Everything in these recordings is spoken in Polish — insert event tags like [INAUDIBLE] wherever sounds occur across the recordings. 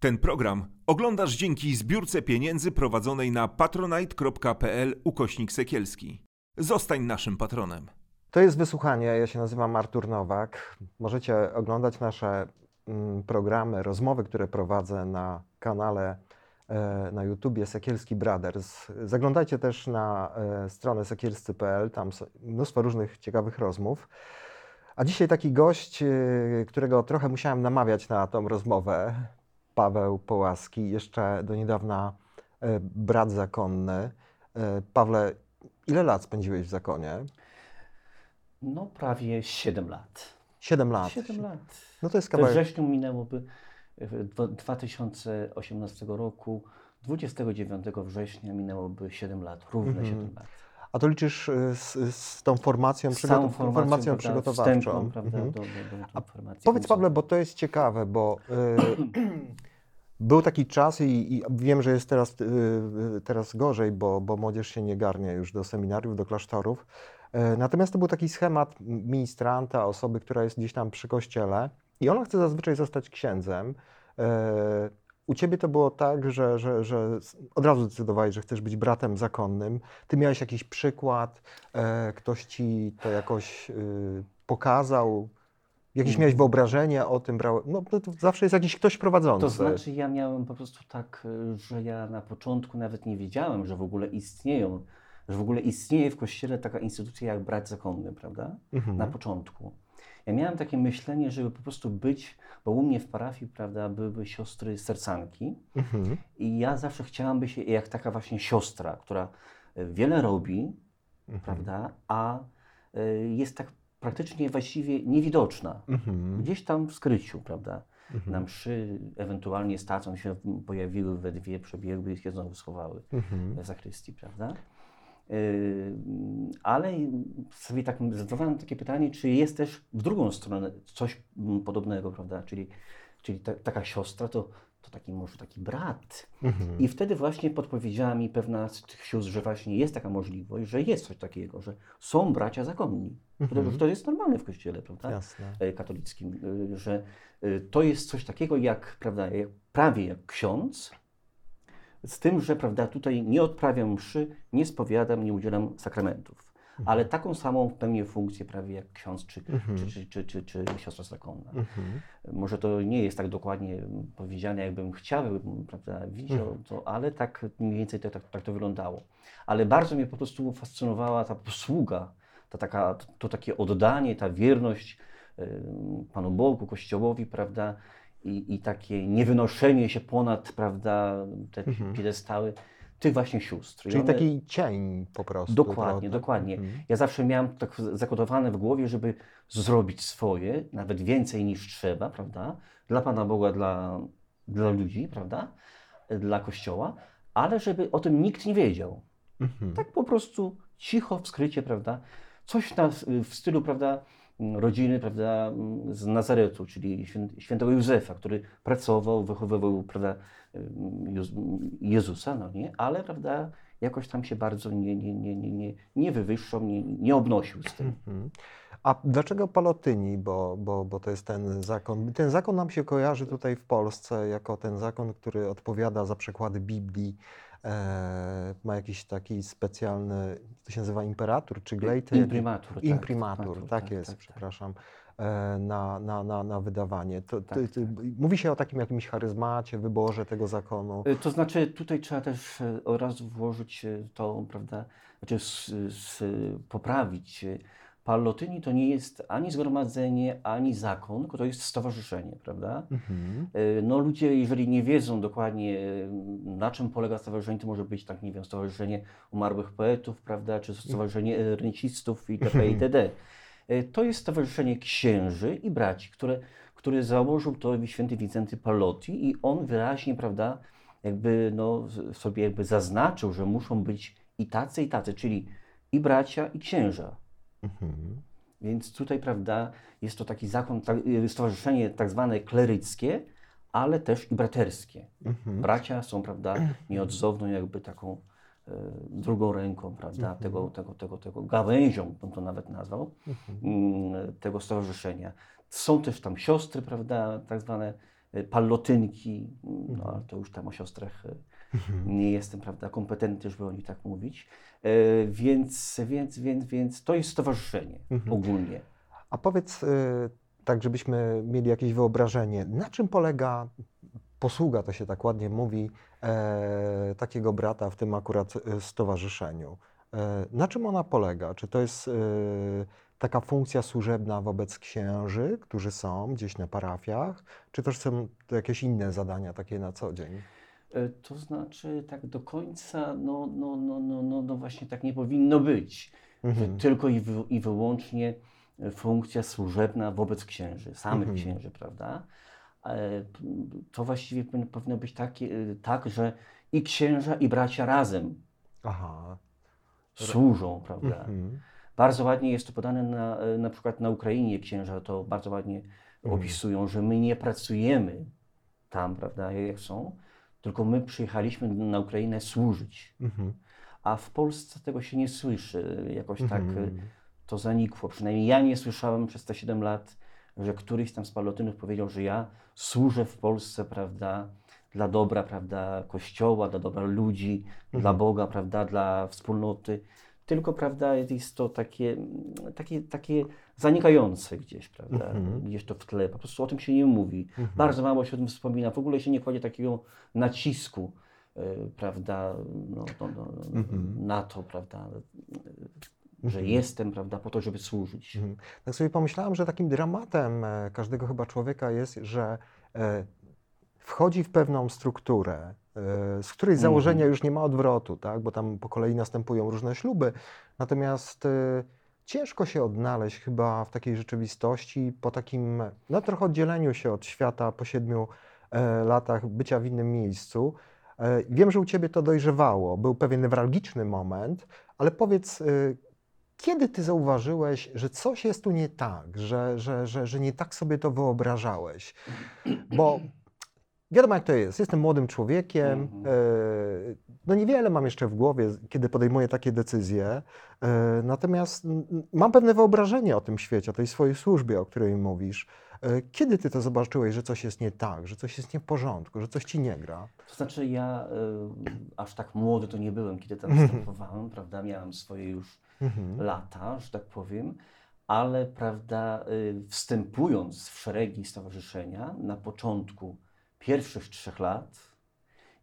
Ten program oglądasz dzięki zbiórce pieniędzy prowadzonej na patronite.pl ukośnik sekielski. Zostań naszym patronem. To jest wysłuchanie. Ja się nazywam Artur Nowak. Możecie oglądać nasze mm, programy, rozmowy, które prowadzę na kanale e, na YouTubie Sekielski Brothers. Zaglądajcie też na e, stronę sekielscy.pl, tam mnóstwo różnych ciekawych rozmów. A dzisiaj taki gość, e, którego trochę musiałem namawiać na tą rozmowę, Paweł Połaski, jeszcze do niedawna e, brat zakonny. E, Pawle, ile lat spędziłeś w zakonie? No prawie 7 lat. Siedem lat. 7 lat. No to jest We kawałek. wrześniu minęłoby w dwa- 2018 roku, 29 września minęłoby 7 lat, równe Mhm. 7 lat. A to liczysz y, z, z tą formacją, Z formacją, formacją prawda, przygotowawczą. wstępną, prawda, Mhm. do, do, do, do formacji Powiedz. Pawle, bo to jest ciekawe, bo y, [CLEARS THROAT] był taki czas i, i wiem, że jest teraz, y, y, teraz gorzej, bo, bo młodzież się nie garnie już do seminariów, do klasztorów. Y, natomiast to był taki schemat ministranta, osoby, która jest gdzieś tam przy kościele i ona chce zazwyczaj zostać księdzem. Y, u ciebie to było tak, że, że, że od razu zdecydowałeś, że chcesz być bratem zakonnym. Ty miałeś jakiś przykład, e, ktoś ci to jakoś y, pokazał, jakieś Mm. miałeś wyobrażenie o tym, brał, no to, to zawsze jest jakiś ktoś prowadzący. To znaczy ja miałem po prostu tak, y, że ja na początku nawet nie wiedziałem, że w ogóle istnieją, że w ogóle istnieje w Kościele taka instytucja jak brat zakonny, prawda? Mhm. na początku. Ja miałem takie myślenie, żeby po prostu być, bo u mnie w parafii, prawda, były siostry sercanki Mhm. i ja zawsze chciałam być jak taka właśnie siostra, która e, wiele robi, Mhm. prawda, a e, jest tak praktycznie właściwie niewidoczna. Mhm. Gdzieś tam w skryciu, prawda. Mhm. Na mszy ewentualnie stacją się pojawiły we dwie, przebiegły i się znowu schowały Mhm. w zakrystii, prawda? Yy, Ale sobie tak zadawałem takie pytanie, czy jest też w drugą stronę coś podobnego, prawda? Czyli, czyli ta, taka siostra to, to taki może taki brat. Mhm. I wtedy właśnie podpowiedziała mi pewna z tych sióstr, że właśnie jest taka możliwość, że jest coś takiego, że są bracia zakonni. Mhm. To, to jest normalne w kościele, prawda? Jasne. e, katolickim, y, że y, to jest coś takiego jak, prawda, jak, prawie jak ksiądz, z tym, że prawda, tutaj nie odprawiam mszy, nie spowiadam, nie udzielam sakramentów, ale taką samą pełnię funkcję prawie jak ksiądz czy, Mhm. czy, czy, czy, czy, czy siostra zakonna. Mhm. Może to nie jest tak dokładnie powiedziane, jakbym chciał, prawda, widział, Mhm. to, ale tak mniej więcej to, tak, tak to wyglądało. Ale bardzo mnie po prostu fascynowała ta posługa, ta taka, to takie oddanie, ta wierność y, Panu Bogu, Kościołowi, prawda, i, i takie niewynoszenie się ponad, prawda, te Mhm. piedestały tych właśnie sióstr. Czyli one- taki cień po prostu. Dokładnie, dokładnie. Mhm. Ja zawsze miałem tak zakodowane w głowie, żeby zrobić swoje, nawet więcej niż trzeba, prawda? Dla Pana Boga, dla, dla ludzi, prawda? Dla Kościoła, ale żeby o tym nikt nie wiedział. Mhm. Tak po prostu cicho, w skrycie, prawda? Coś na, w stylu, prawda, rodziny, prawda, z Nazaretu, czyli świę- świętego Józefa, który pracował, wychowywał, prawda, Jez- Jezusa, no nie, ale, prawda, jakoś tam się bardzo nie, nie, nie, nie, nie, nie wywyższał, nie, nie obnosił z tym. Mhm. A dlaczego palotyni? Bo, bo, bo to jest ten zakon. Ten zakon nam się kojarzy tutaj w Polsce jako ten zakon, który odpowiada za przekłady Biblii. E, ma jakiś taki specjalny, to się nazywa imperatur czy glejty? Imprimatur. tak, Imprimatur, tak, jest, tak, tak. przepraszam, e, na, na, na, na wydawanie. To, Tak, mówi się o takim jakimś charyzmacie, wyborze tego zakonu. Y, To znaczy, tutaj trzeba też e, od razu włożyć e, to, prawda, znaczy s, s, poprawić. Pallotyni to nie jest ani zgromadzenie, ani zakon, to jest stowarzyszenie, prawda? Mhm. E, No ludzie, jeżeli nie wiedzą dokładnie, e, na czym polega stowarzyszenie, to może być, tak nie wiem, stowarzyszenie umarłych poetów, prawda, czy stowarzyszenie rencistów itp. itd. E, To jest stowarzyszenie księży i braci, które, które założył to święty Wicenty Pallotti i on wyraźnie, prawda, jakby no, sobie jakby zaznaczył, że muszą być i tacy, i tacy, czyli i bracia, i księża. Mhm. Więc tutaj, prawda, jest to taki zakon, tak, y, stowarzyszenie tak zwane kleryckie, ale też i braterskie. Mhm. Bracia są, prawda, [CLEARS THROAT] nieodzowną jakby taką e, drugą ręką, prawda, tego, tego, tego, tego gałęzią, bym to nawet nazwał, mm, tego stowarzyszenia. Są też tam siostry, prawda, tak zwane e, pallotynki, no Mhm. ale to już tam o siostrach e, Mhm. nie jestem, prawda, kompetentny, żeby o nich tak mówić. E, Więc, więc, więc, więc to jest stowarzyszenie Mhm. ogólnie. A powiedz, y, tak żebyśmy mieli jakieś wyobrażenie, na czym polega posługa, to się tak ładnie mówi, e, takiego brata w tym akurat e, stowarzyszeniu. E, na czym ona polega? Czy to jest e, taka funkcja służebna wobec księży, którzy są gdzieś na parafiach, czy też są to jakieś inne zadania takie na co dzień? E, To znaczy, tak do końca, no, no, no, no, no, no właśnie tak nie powinno być. Mhm. tylko i, wy, i wyłącznie e, funkcja służebna wobec księży, samych Mhm. księży, prawda? E, To właściwie powinno- być takie, tak, że i księża, i bracia razem Aha. służą, prawda? Mhm. Bardzo ładnie jest to podane na, na przykład na Ukrainie. Księża to bardzo ładnie Mhm. opisują, że my nie pracujemy tam, prawda, jak są, tylko my przyjechaliśmy na Ukrainę służyć. Mhm. A w Polsce tego się nie słyszy. Jakoś tak Mhm. to zanikło. Przynajmniej ja nie słyszałem przez te 7 lat, że któryś tam z palotynów powiedział, że ja służę w Polsce, prawda, dla dobra, prawda, Kościoła, dla dobra ludzi, Mhm. dla Boga, prawda, dla wspólnoty. Tylko, prawda, jest to takie, takie, takie zanikające gdzieś, prawda, Mhm. gdzieś to w tle. Po prostu o tym się nie mówi. Mhm. Bardzo mało się o tym wspomina. W ogóle się nie kładzie takiego nacisku, e, prawda, no, no, no, Mhm. na to, prawda, e, że Mhm. jestem, prawda, po to, żeby służyć. Mhm. Tak sobie pomyślałem, że takim dramatem e, każdego chyba człowieka jest, że wchodzi w pewną strukturę, z której z Mhm. założenia już nie ma odwrotu, tak? bo tam po kolei następują różne śluby. Natomiast e, ciężko się odnaleźć chyba w takiej rzeczywistości po takim no, trochę oddzieleniu się od świata po siedmiu e, latach bycia w innym miejscu. E, Wiem, że u Ciebie to dojrzewało, był pewien newralgiczny moment, ale powiedz, e, kiedy ty zauważyłeś, że coś jest tu nie tak, że, że, że, że nie tak sobie to wyobrażałeś? Bo wiadomo, jak to jest. Jestem młodym człowiekiem. Mhm. e, No niewiele mam jeszcze w głowie, kiedy podejmuję takie decyzje. e, Natomiast mam pewne wyobrażenie o tym świecie, o tej swojej służbie, o której mówisz. E, Kiedy ty to zobaczyłeś, że coś jest nie tak, że coś jest nie w porządku, że coś ci nie gra? To znaczy ja e, aż tak młody to nie byłem, kiedy tam Mhm. występowałem, prawda, miałem swoje już Mhm. lata, że tak powiem, ale prawda, y, wstępując w szeregi stowarzyszenia na początku pierwszych trzech lat,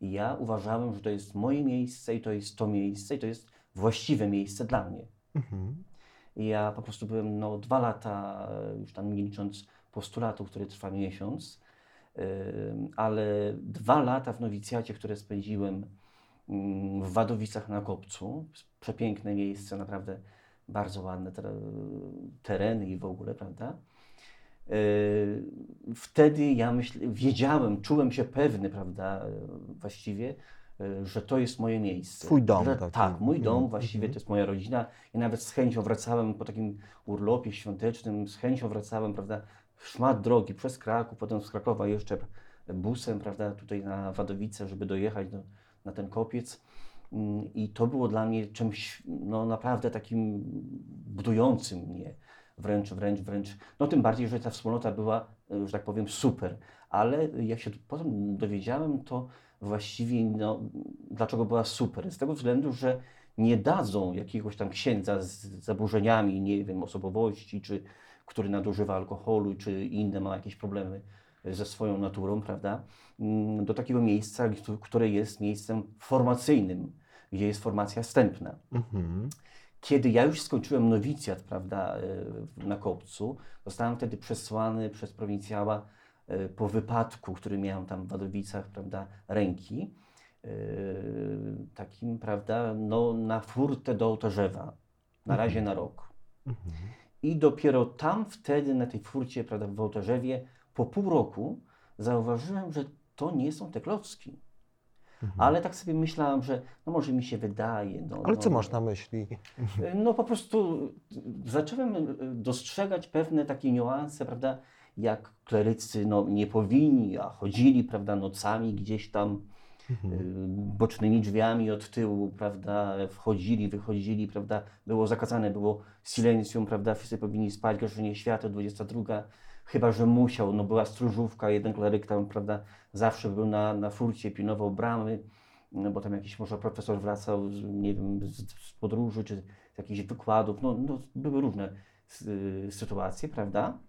ja uważałem, że to jest moje miejsce i to jest to miejsce i to jest właściwe miejsce dla mnie. Mhm. I ja po prostu byłem no, dwa lata, e, już tam nie licząc postulatu, który trwa miesiąc, ale dwa lata w nowicjacie, które spędziłem mm, w Wadowicach na Kopcu. Przepiękne miejsce, naprawdę bardzo ładne ter- tereny i w ogóle, prawda? Yy, Wtedy ja myśl, wiedziałem, czułem się pewny, prawda, yy, właściwie, yy, że to jest moje miejsce. Twój dom Że, taki. tak, mój dom, Mhm, właściwie mhm. to jest moja rodzina. I nawet z chęcią wracałem po takim urlopie świątecznym, z chęcią wracałem, prawda, szmat drogi przez Kraków, potem z Krakowa jeszcze busem, prawda, tutaj na Wadowice, żeby dojechać do, na ten kopiec. Mm, I to było dla mnie czymś no, naprawdę takim budującym mnie. Wręcz, wręcz, wręcz. No tym bardziej, że ta wspólnota była, e, że tak powiem, super. Ale jak się potem dowiedziałem, to właściwie no, dlaczego była super? Z tego względu, że nie dadzą jakiegoś tam księdza z zaburzeniami, nie wiem, osobowości, czy który nadużywa alkoholu, czy inne ma jakieś problemy ze swoją naturą, prawda? Mm, Do takiego miejsca, które jest miejscem formacyjnym, gdzie jest formacja wstępna. Mhm. Kiedy ja już skończyłem nowicjat, prawda, e, na Kopcu, zostałem wtedy przesłany przez prowincjała e, po wypadku, który miałem tam w Wadowicach, prawda, ręki, e, takim, prawda, no, na furtę do Ołtarzewa, na razie na rok. Mhm. I dopiero tam wtedy, na tej furcie, prawda, w Ołtarzewie, po pół roku zauważyłem, że to nie są te klocki. Mhm. Ale tak sobie myślałem, że no może mi się wydaje. No, Ale no, co masz na myśli? [LAUGHS] no po prostu zacząłem e, dostrzegać pewne takie niuanse, prawda, jak klerycy no, nie powinni, a chodzili, prawda, nocami gdzieś tam y, bocznymi drzwiami od tyłu, prawda, wchodzili, wychodzili, prawda, było zakazane, było silencjum, prawda, wszyscy powinni spać, gaszenie światła, 22, chyba, że musiał, no była stróżówka, jeden kleryk tam, prawda, zawsze był na, na furcie, pilnował bramy, no bo tam jakiś może profesor wracał, z, nie wiem, z, z podróży, czy z jakichś wykładów, no, no były różne y, sytuacje, prawda,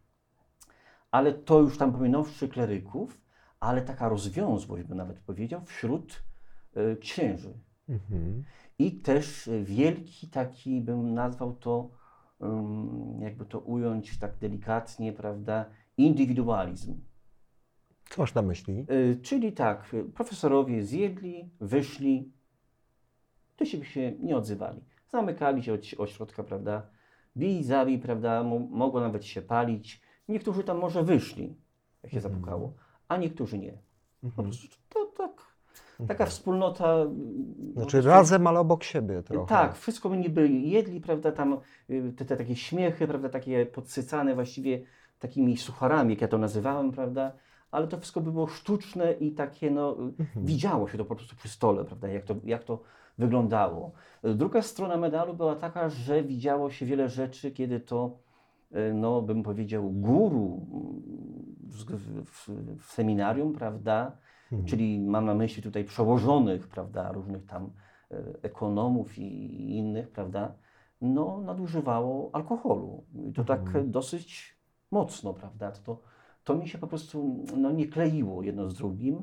ale to już tam pominąwszy kleryków, ale taka rozwiązłość, bym nawet powiedział, wśród y, księży. Mhm. I też wielki taki, bym nazwał to, jakby to ująć tak delikatnie, prawda, indywidualizm. Co masz na myśli? Y, czyli tak, profesorowie zjedli, wyszli, to się, się nie odzywali. Zamykali się od ośrodka, prawda, bij, zabij, prawda, mo- mogło nawet się palić. Niektórzy tam może wyszli, jak się Mhm. zapukało, a niektórzy nie. Mhm. prostu to tak, taka wspólnota. y, Znaczy prostu- razem, ale obok siebie trochę. tak, wszystko by niby jedli, prawda, tam y, te, te takie śmiechy, prawda, takie podsycane właściwie takimi sucharami, jak ja to nazywałem, prawda, ale to wszystko by było sztuczne i takie, no, Mhm. widziało się to po prostu przy stole, prawda, jak to, jak to wyglądało. Druga strona medalu była taka, że widziało się wiele rzeczy, kiedy to, y, no, bym powiedział, guru w, w, w seminarium, prawda, Mhm. czyli mam na myśli tutaj przełożonych, prawda, różnych tam e, ekonomów i innych, prawda, no nadużywało alkoholu. I to tak Mhm. dosyć mocno, prawda, to, to mi się po prostu no, nie kleiło jedno z drugim,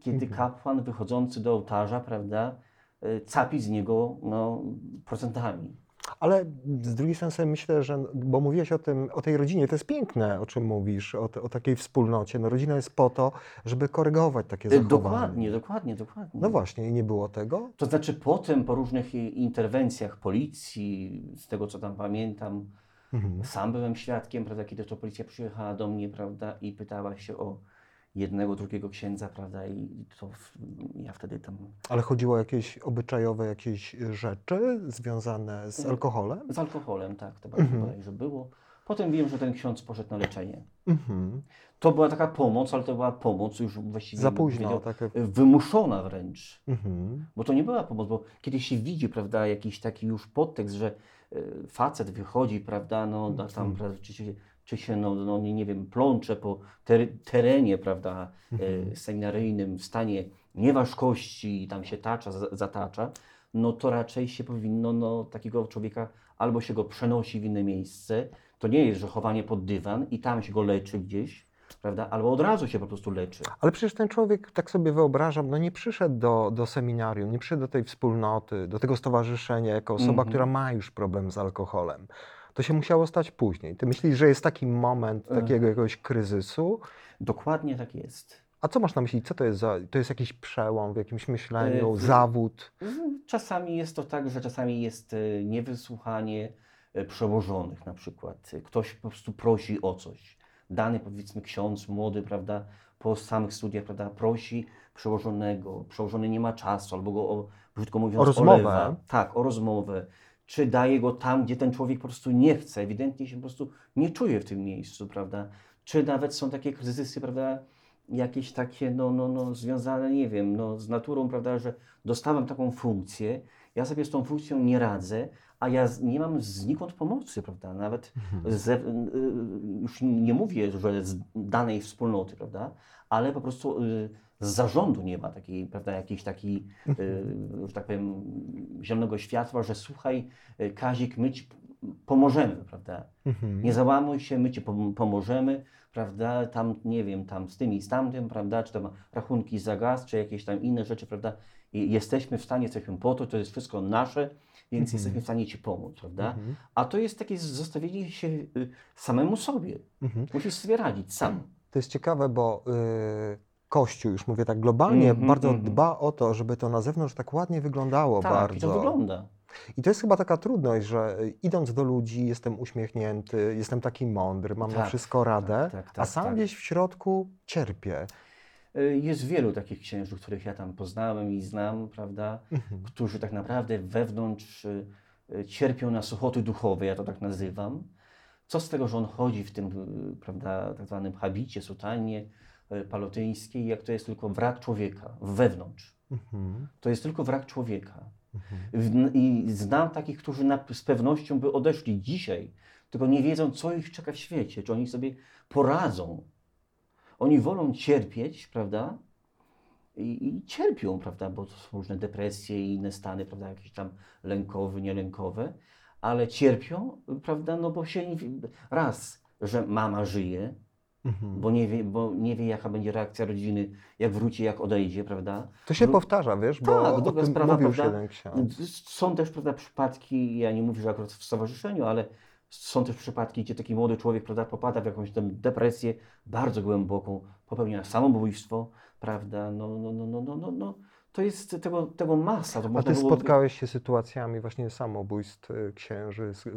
kiedy Mhm. kapłan wychodzący do ołtarza, prawda, e, capi z niego no, procentami. Ale z drugiej strony sobie myślę, że, bo mówiłeś o tym, o tej rodzinie, to jest piękne, o czym mówisz, o, o takiej wspólnocie. No rodzina jest po to, żeby korygować takie E, zachowania. Dokładnie, dokładnie, dokładnie. No właśnie, i nie było tego? To znaczy potem po różnych interwencjach policji, z tego co tam pamiętam, Mhm. sam byłem świadkiem, prawda, kiedy to policja przyjechała do mnie, prawda, i pytała się o jednego, drugiego księdza, prawda, i to w- ja wtedy tam Ale chodziło o jakieś obyczajowe jakieś rzeczy związane z Mhm. alkoholem? z alkoholem, tak, to bardzo Mhm. bodajże było. Potem wiem, że ten ksiądz poszedł na leczenie. Mhm. To była taka pomoc, ale to była pomoc już właściwie Za późno. Takie... wymuszona wręcz. Mhm. Bo to nie była pomoc, bo kiedy się widzi, prawda, jakiś taki już podtekst, że facet wychodzi, prawda, no da tam, Mhm. prawda, czy się, czy się no, no nie, wiem, plącze po ter, terenie, prawda, Mhm. e, seminaryjnym w stanie nieważkości i tam się tacza, za- zatacza, no to raczej się powinno, no takiego człowieka albo się go przenosi w inne miejsce, to nie jest, że chowanie pod dywan i tam się go leczy gdzieś, prawda, albo od razu się po prostu leczy. Ale przecież ten człowiek, tak sobie wyobrażam, no nie przyszedł do, do seminarium, nie przyszedł do tej wspólnoty, do tego stowarzyszenia jako osoba, Mhm. która ma już problem z alkoholem. To się musiało stać później. Ty myślisz, że jest taki moment takiego jakiegoś kryzysu? Dokładnie tak jest. A co masz na myśli? Co to jest za, to jest jakiś przełom w jakimś myśleniu, zawód? Mm, Czasami jest to tak, że czasami jest e, niewysłuchanie e, przełożonych na przykład. Ktoś po prostu prosi o coś. Dany powiedzmy ksiądz młody, prawda, po samych studiach, prawda, prosi przełożonego. Przełożony nie ma czasu albo go, o, brzydko mówiąc, O rozmowę. olewa. Tak, o rozmowę. Czy daje go tam, gdzie ten człowiek po prostu nie chce, ewidentnie się po prostu nie czuje w tym miejscu, prawda? Czy nawet są takie kryzysy, prawda, jakieś takie, no, no, no, związane, nie wiem, no, z naturą, prawda, że dostałem taką funkcję, ja sobie z tą funkcją nie radzę, a ja nie mam znikąd pomocy, prawda, nawet Mhm. ze, y, już nie mówię, że z danej wspólnoty, prawda, ale po prostu y, z zarządu nie ma takiej, prawda, jakiejś takiej, y, że tak powiem, zielonego światła, że słuchaj, Kazik, my ci pomożemy, prawda, Mhm. nie załamuj się, my ci pom- pomożemy, prawda, tam, nie wiem, tam z tym i z tamtym, prawda, czy tam rachunki za gaz, czy jakieś tam inne rzeczy, prawda, I jesteśmy w stanie, jesteśmy po to, to jest wszystko nasze, więc Mhm. jesteśmy w stanie ci pomóc, prawda. Mhm. A to jest takie zostawienie się y, samemu sobie. Mhm. Musisz sobie radzić sam. To jest ciekawe, bo y, Kościół, już mówię tak globalnie, Mhm, bardzo dba o to, żeby to na zewnątrz tak ładnie wyglądało tak, bardzo. i to wygląda. I to jest chyba taka trudność, że y, idąc do ludzi jestem uśmiechnięty, jestem taki mądry, mam na Tak, wszystko radę, tak, tak, a sam tak. gdzieś w środku cierpię. Y, Jest wielu takich księży, których ja tam poznałem i znam, prawda, Mhm. którzy tak naprawdę wewnątrz y, cierpią na suchoty duchowe, ja to tak nazywam. Co z tego, że on chodzi w tym, y, prawda, tak zwanym habicie, sutannie, e, palotyńskiej, jak to jest tylko wrak człowieka wewnątrz. Mhm. To jest tylko wrak człowieka. Mhm. I znam takich, którzy na, z pewnością by odeszli dzisiaj, tylko nie wiedzą, co ich czeka w świecie, czy oni sobie poradzą. Oni wolą cierpieć, prawda? I, I cierpią, prawda? Bo to są różne depresje i inne stany, prawda? Jakieś tam lękowe, nielękowe, ale cierpią, prawda? No bo się raz, że mama żyje, Mhm. bo nie, wie, bo nie wie, jaka będzie reakcja rodziny, jak wróci, jak odejdzie, prawda? To się powtarza, wiesz, bo Tak, o druga tym sprawa, mówił prawda? Są też prawda, przypadki, ja nie mówię, że akurat w stowarzyszeniu, ale są też przypadki, gdzie taki młody człowiek prawda, popada w jakąś tam depresję bardzo głęboką, popełnia samobójstwo, prawda? No, no, no, no, no, no, no. To jest tego, tego masa. To A ty było- spotkałeś się z sytuacjami właśnie samobójstw y, księży, y,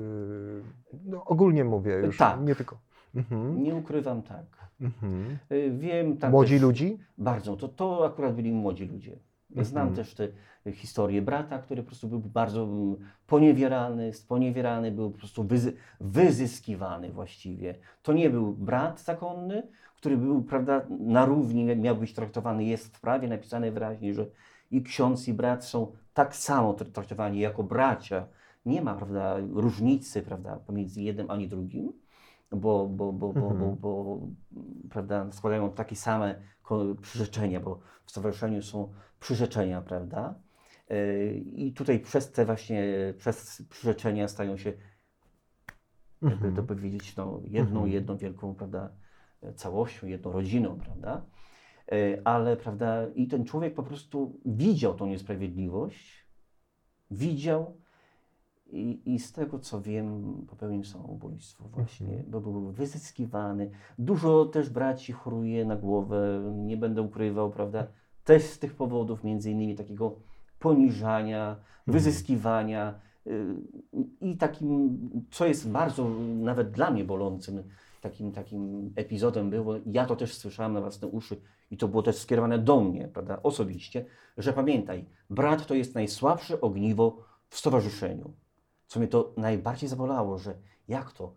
no ogólnie mówię już, Tak. nie tylko. Mhm. Nie ukrywam tak. Mhm. Y, Wiem tak Młodzi też, ludzi? Bardzo. To, to akurat byli młodzi ludzie. Znam Mhm. też te historie brata, który po prostu był bardzo mm, poniewierany, sponiewierany, był po prostu wyzy wyzyskiwany właściwie. To nie był brat zakonny, który był, prawda, na równi miał być traktowany, jest w prawie napisane wyraźnie, że i ksiądz, i brat są tak samo tra- traktowani jako bracia. Nie ma, prawda, różnicy, prawda, pomiędzy jednym ani drugim, bo, bo, bo, bo, bo, Mhm. bo prawda, składają takie same przyrzeczenia, bo w stowarzyszeniu są przyrzeczenia, prawda? Yy, I tutaj przez te właśnie, przez przyrzeczenia stają się, jakby Mhm. to powiedzieć, no, jedną, Mhm. jedną wielką, prawda, całością, jedną rodziną, prawda? Yy, Ale, prawda, i ten człowiek po prostu widział tą niesprawiedliwość, widział i, i z tego co wiem, popełnił samobójstwo właśnie, Mhm. bo był wyzyskiwany. Dużo też braci choruje na głowę, nie będę ukrywał, prawda? Też z tych powodów, między innymi takiego poniżania, wyzyskiwania y, i takim, co jest bardzo nawet dla mnie bolącym, takim, takim epizodem było, ja to też słyszałem na własne uszy i to było też skierowane do mnie, prawda, osobiście, że pamiętaj, brat to jest najsłabsze ogniwo w stowarzyszeniu. Co mnie to najbardziej zabolało, że jak to?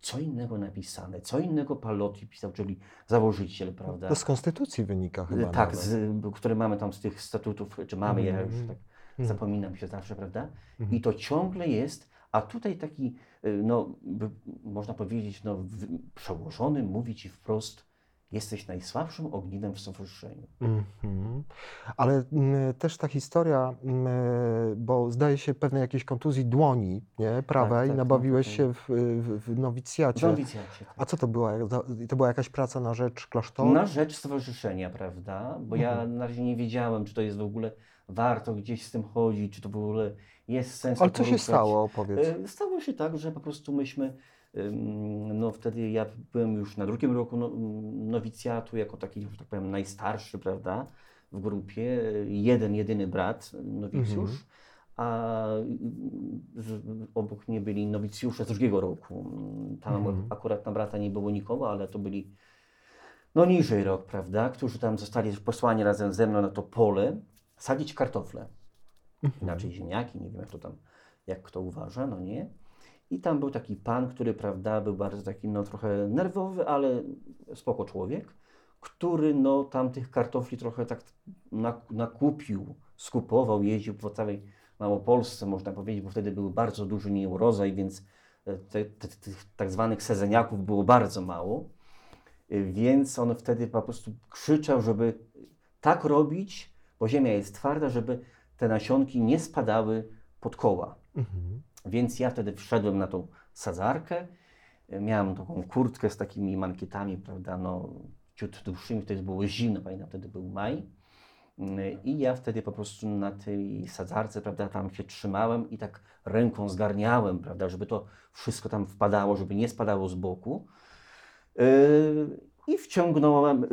Co innego napisane, co innego Palotti pisał, czyli założyciel, prawda? To z konstytucji wynika chyba. tak, nawet. z, które mamy tam z tych statutów, czy mamy, ja już Mhm. tak Mhm. zapominam się zawsze, prawda? Mhm. I to ciągle jest, a tutaj taki, y, no, można powiedzieć, no, przełożony mówi ci wprost, jesteś najsłabszym ogniwem w stowarzyszeniu. Mhm. Ale mm, też ta historia, mm, bo zdaje się pewnej jakiejś kontuzji dłoni, nie, prawej, tak, nabawiłeś tak, się w, w, w W nowicjacie. nowicjacie. tak. A co to była? To była jakaś praca na rzecz klasztoru? Na rzecz stowarzyszenia, prawda? Bo ja Mhm. na razie nie wiedziałem, czy to jest w ogóle warto gdzieś z tym chodzić, czy to w ogóle jest sens. Ale co się stało? Opowiedz. E, Stało się tak, że po prostu myśmy, no wtedy ja byłem już na drugim roku no, nowicjatu, jako taki, że tak powiem, najstarszy, prawda, w grupie, jeden, jedyny brat, nowicjusz, Mhm. a z, obok mnie byli nowicjusze z drugiego roku. Tam Mhm. akurat na brata nie było nikogo, ale to byli no niżej rok, prawda, którzy tam zostali posłani razem ze mną na to pole sadzić kartofle Mhm. inaczej ziemniaki, nie wiem jak to tam, jak kto uważa, no nie. I tam był taki pan, który, prawda, był bardzo taki, no trochę nerwowy, ale spoko człowiek, który, no tam tych kartofli trochę tak nak- nakupił, skupował, jeździł po całej Małopolsce, można powiedzieć, bo wtedy był bardzo duży nieurodzaj, więc e, tych tak zwanych sezeniaków było bardzo mało. Y, Więc on wtedy po prostu krzyczał, żeby tak robić, bo ziemia jest twarda, żeby te nasionki nie spadały pod koła. Mhm. Więc ja wtedy wszedłem na tą sadzarkę. Miałem taką kurtkę z takimi mankietami, prawda, no ciut dłuższymi, wtedy było zimno, pamiętam, wtedy był maj. I ja wtedy po prostu na tej sadzarce, prawda, tam się trzymałem i tak ręką zgarniałem, prawda, żeby to wszystko tam wpadało, żeby nie spadało z boku. Yy, I wciągnąłem,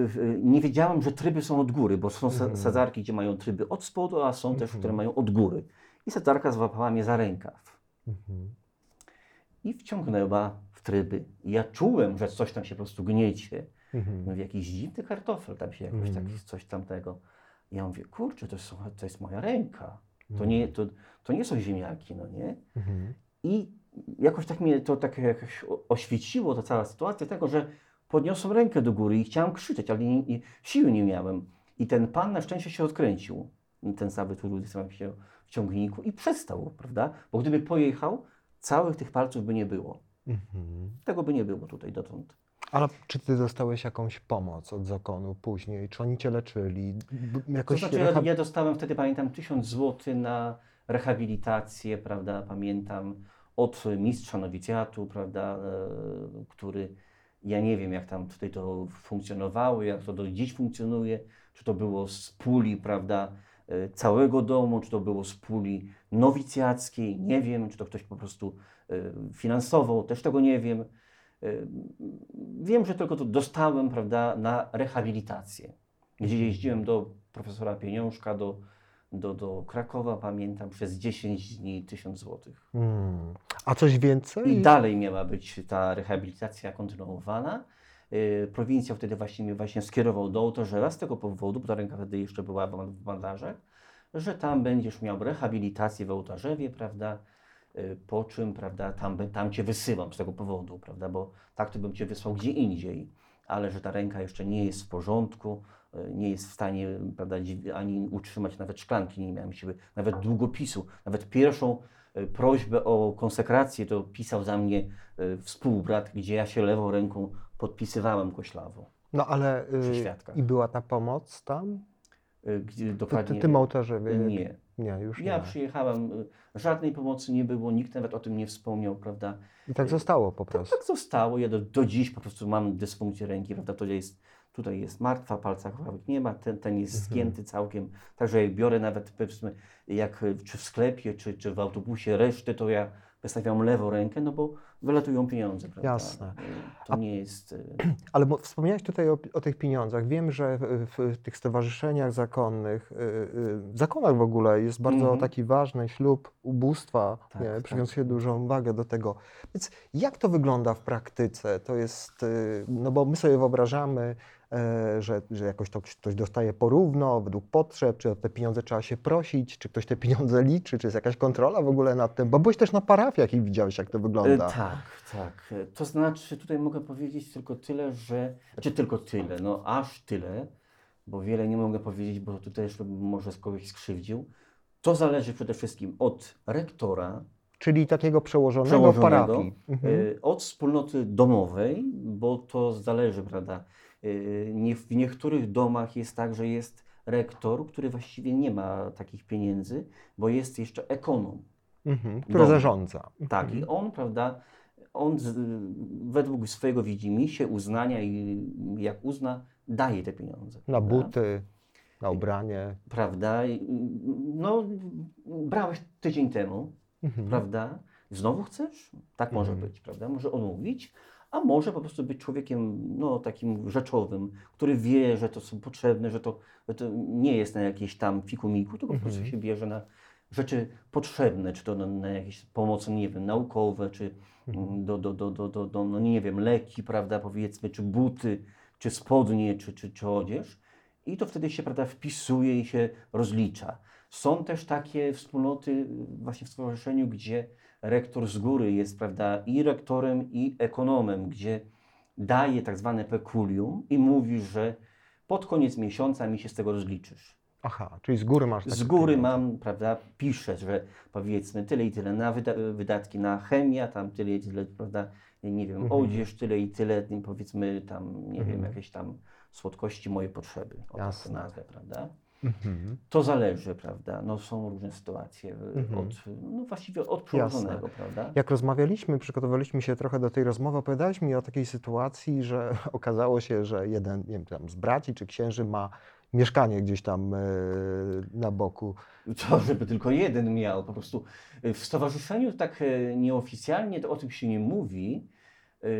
nie wiedziałem, że tryby są od góry, bo są Mhm. sadzarki, gdzie mają tryby od spodu, a są też, Mhm. które mają od góry. I sadzarka złapała mnie za rękaw Mhm. i wciągnęła w tryby. I ja czułem, że coś tam się po prostu gniecie. Mhm. Mówię, jakiś dziwny kartofel tam się jakoś Mhm. tak, coś tamtego. I ja mówię, kurczę, to jest, to jest moja ręka. To Mhm. nie, to, to nie są ziemniaki, no nie? Mhm. I jakoś tak mnie to tak jakoś oświeciło ta cała sytuacja tego, że podniosłem rękę do góry i chciałem krzyczeć, ale nie, nie, siły nie miałem. I ten pan na szczęście się odkręcił, ten saby, który trzymał się w ciągniku i przestał, prawda? Bo gdyby pojechał, całych tych palców by nie było. Mhm. Tego by nie było tutaj dotąd. Ale czy ty dostałeś jakąś pomoc od zakonu później? Czy oni cię leczyli? B- To Jakoś znaczy, ja, reha- ja dostałem wtedy, pamiętam, 1000 zł na rehabilitację, prawda, pamiętam, od mistrza nowicjatu, prawda, e, który, ja nie wiem, jak tam tutaj to funkcjonowało, jak to do dziś funkcjonuje, czy to było z puli, prawda, całego domu, czy to było z puli nowicjackiej, nie wiem, czy to ktoś po prostu e, finansował, też tego nie wiem. E, Wiem, że tylko to dostałem, prawda, na rehabilitację, gdzie jeździłem do profesora Pieniążka, do, do, do Krakowa, pamiętam, przez 10 dni 1000 złotych. Hmm. A coś więcej? I dalej miała być ta rehabilitacja kontynuowana. Yy, Prowincja wtedy właśnie mnie właśnie skierował do Ołtarzewa z tego powodu, bo ta ręka wtedy jeszcze była w bandażach, że tam będziesz miał rehabilitację w Ołtarzewie, prawda, Yy, po czym, prawda, tam, tam Cię wysyłam z tego powodu, prawda, bo tak to bym Cię wysłał gdzie indziej, ale że ta ręka jeszcze nie jest w porządku, yy, nie jest w stanie, prawda, ani utrzymać nawet szklanki, nie miałem siły, nawet długopisu, nawet pierwszą y, prośbę o konsekrację to pisał za mnie y, współbrat, gdzie ja się lewą ręką podpisywałem koślawo. No ale y, i była ta pomoc tam? Y, Gdzie dokładnie... ty, tym ołtarzewie? Nie. Nie, już Ja nie. przyjechałem, y, żadnej pomocy nie było, nikt nawet o tym nie wspomniał, prawda? I tak zostało po To prostu. tak zostało, ja do, do dziś po prostu mam dysfunkcję ręki, prawda? To jest, tutaj jest martwa, palca chławek nie ma, ten, ten jest Mhm. zgięty całkiem. Także jak biorę nawet powiedzmy, jak czy w sklepie, czy, czy w autobusie reszty, to ja wystawiam lewą rękę, no bo wylatują pieniądze, prawda? Jasne. Y, To A- nie jest... y, [CLEARS THROAT] Ale wspomniałeś tutaj o, o tych pieniądzach. Wiem, że w, w tych stowarzyszeniach zakonnych, y, y, w zakonach w ogóle jest bardzo Mhm. taki ważny ślub ubóstwa, Tak, nie, tak. przywiązuje się dużą wagę do tego. Więc jak to wygląda w praktyce? To jest, no bo my sobie wyobrażamy, że, że jakoś to ktoś dostaje porówno, według potrzeb, czy o te pieniądze trzeba się prosić, czy ktoś te pieniądze liczy, czy jest jakaś kontrola w ogóle nad tym, bo byłeś też na parafiach i widziałeś, jak to E, wygląda. Tak, tak. E, To znaczy, tutaj mogę powiedzieć tylko tyle, że. Znaczy, tylko tyle, no aż tyle, bo wiele nie mogę powiedzieć, bo tu też może z kogoś skrzywdził. To zależy przede wszystkim od rektora, Czyli takiego przełożonego, Przełożonego, parafii. Mhm. e, od wspólnoty domowej, bo to zależy, prawda? E, Nie, w niektórych domach jest tak, że jest rektor, który właściwie nie ma takich pieniędzy, bo jest jeszcze ekonom. Mhm, który zarządza. Tak, Mhm. i on, prawda, on z, według swojego widzimisię, uznania i jak uzna, daje te pieniądze. Na prawda? buty, na ubranie. Prawda? No, brałeś tydzień temu, Mhm. prawda? Znowu chcesz? Tak może Mhm. być, prawda? Może on mówić, a może po prostu być człowiekiem, no, takim rzeczowym, który wie, że to są potrzebne, że to, że to nie jest na jakieś tam fikumiku, tylko po prostu Mhm. się bierze na rzeczy potrzebne, czy to na, na jakieś pomocy, nie wiem, naukowe, czy Mhm. mm, do, do, do, do, do, do, no nie wiem, leki, prawda, powiedzmy, czy buty, czy spodnie, czy, czy, czy odzież. I to wtedy się, prawda, wpisuje i się rozlicza. Są też takie wspólnoty y, właśnie w stowarzyszeniu, gdzie rektor z góry jest, prawda, i rektorem, i ekonomem, gdzie daje tak zwane pekulium i mówi, że pod koniec miesiąca mi się z tego rozliczysz. Aha, czyli z góry masz Z góry pieniądze. mam, prawda, piszę, że powiedzmy tyle i tyle na wyda wydatki na chemię, tam tyle i tyle, prawda, nie wiem, Mhm. odzież, tyle i tyle, powiedzmy tam, nie wiem, Mhm. jakieś tam słodkości, moje potrzeby, o tak Jasne. nazwę, prawda. Mhm. To zależy, prawda, no są różne sytuacje y, Mhm. od, no właściwie od przełożonego, prawda. Jak rozmawialiśmy, przygotowaliśmy się trochę do tej rozmowy, opowiadałeś mi o takiej sytuacji, że [LAUGHS] okazało się, że jeden nie wiem, tam z braci czy księży ma mieszkanie gdzieś tam e, na boku. To, żeby tylko jeden miał. Po prostu w stowarzyszeniu tak e, nieoficjalnie to o tym się nie mówi,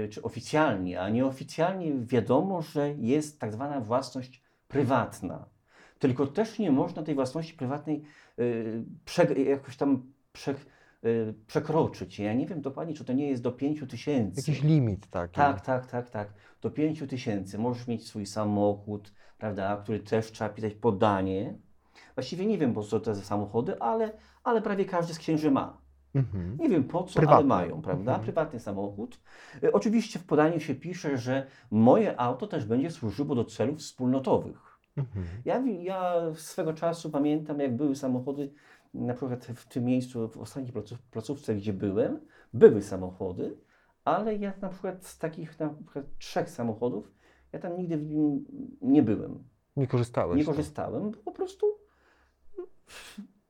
czy oficjalnie, a nieoficjalnie wiadomo, że jest tak zwana własność prywatna. Tylko też nie można tej własności prywatnej y, prze, jakoś tam prze, y, przekroczyć. Ja nie wiem dokładnie, czy to nie jest do 5 tysięcy. Jakiś limit taki. Tak, tak, tak, tak. Do 5 tysięcy możesz mieć swój samochód, prawda, który też trzeba pisać podanie. Właściwie nie wiem, po co to za samochody, ale, ale prawie każdy z księży ma. Mhm. Nie wiem po co, Prywatny. ale mają, prawda? Mhm. Prywatny samochód. Y, Oczywiście w podaniu się pisze, że moje auto też będzie służyło do celów wspólnotowych. Mhm. Ja, ja swego czasu pamiętam, jak były samochody, na przykład w tym miejscu, w ostatniej placów- placówce, gdzie byłem, były samochody, ale ja na przykład z takich na przykład trzech samochodów, ja tam nigdy w nim nie byłem. Nie korzystałeś. Nie to. korzystałem, bo po prostu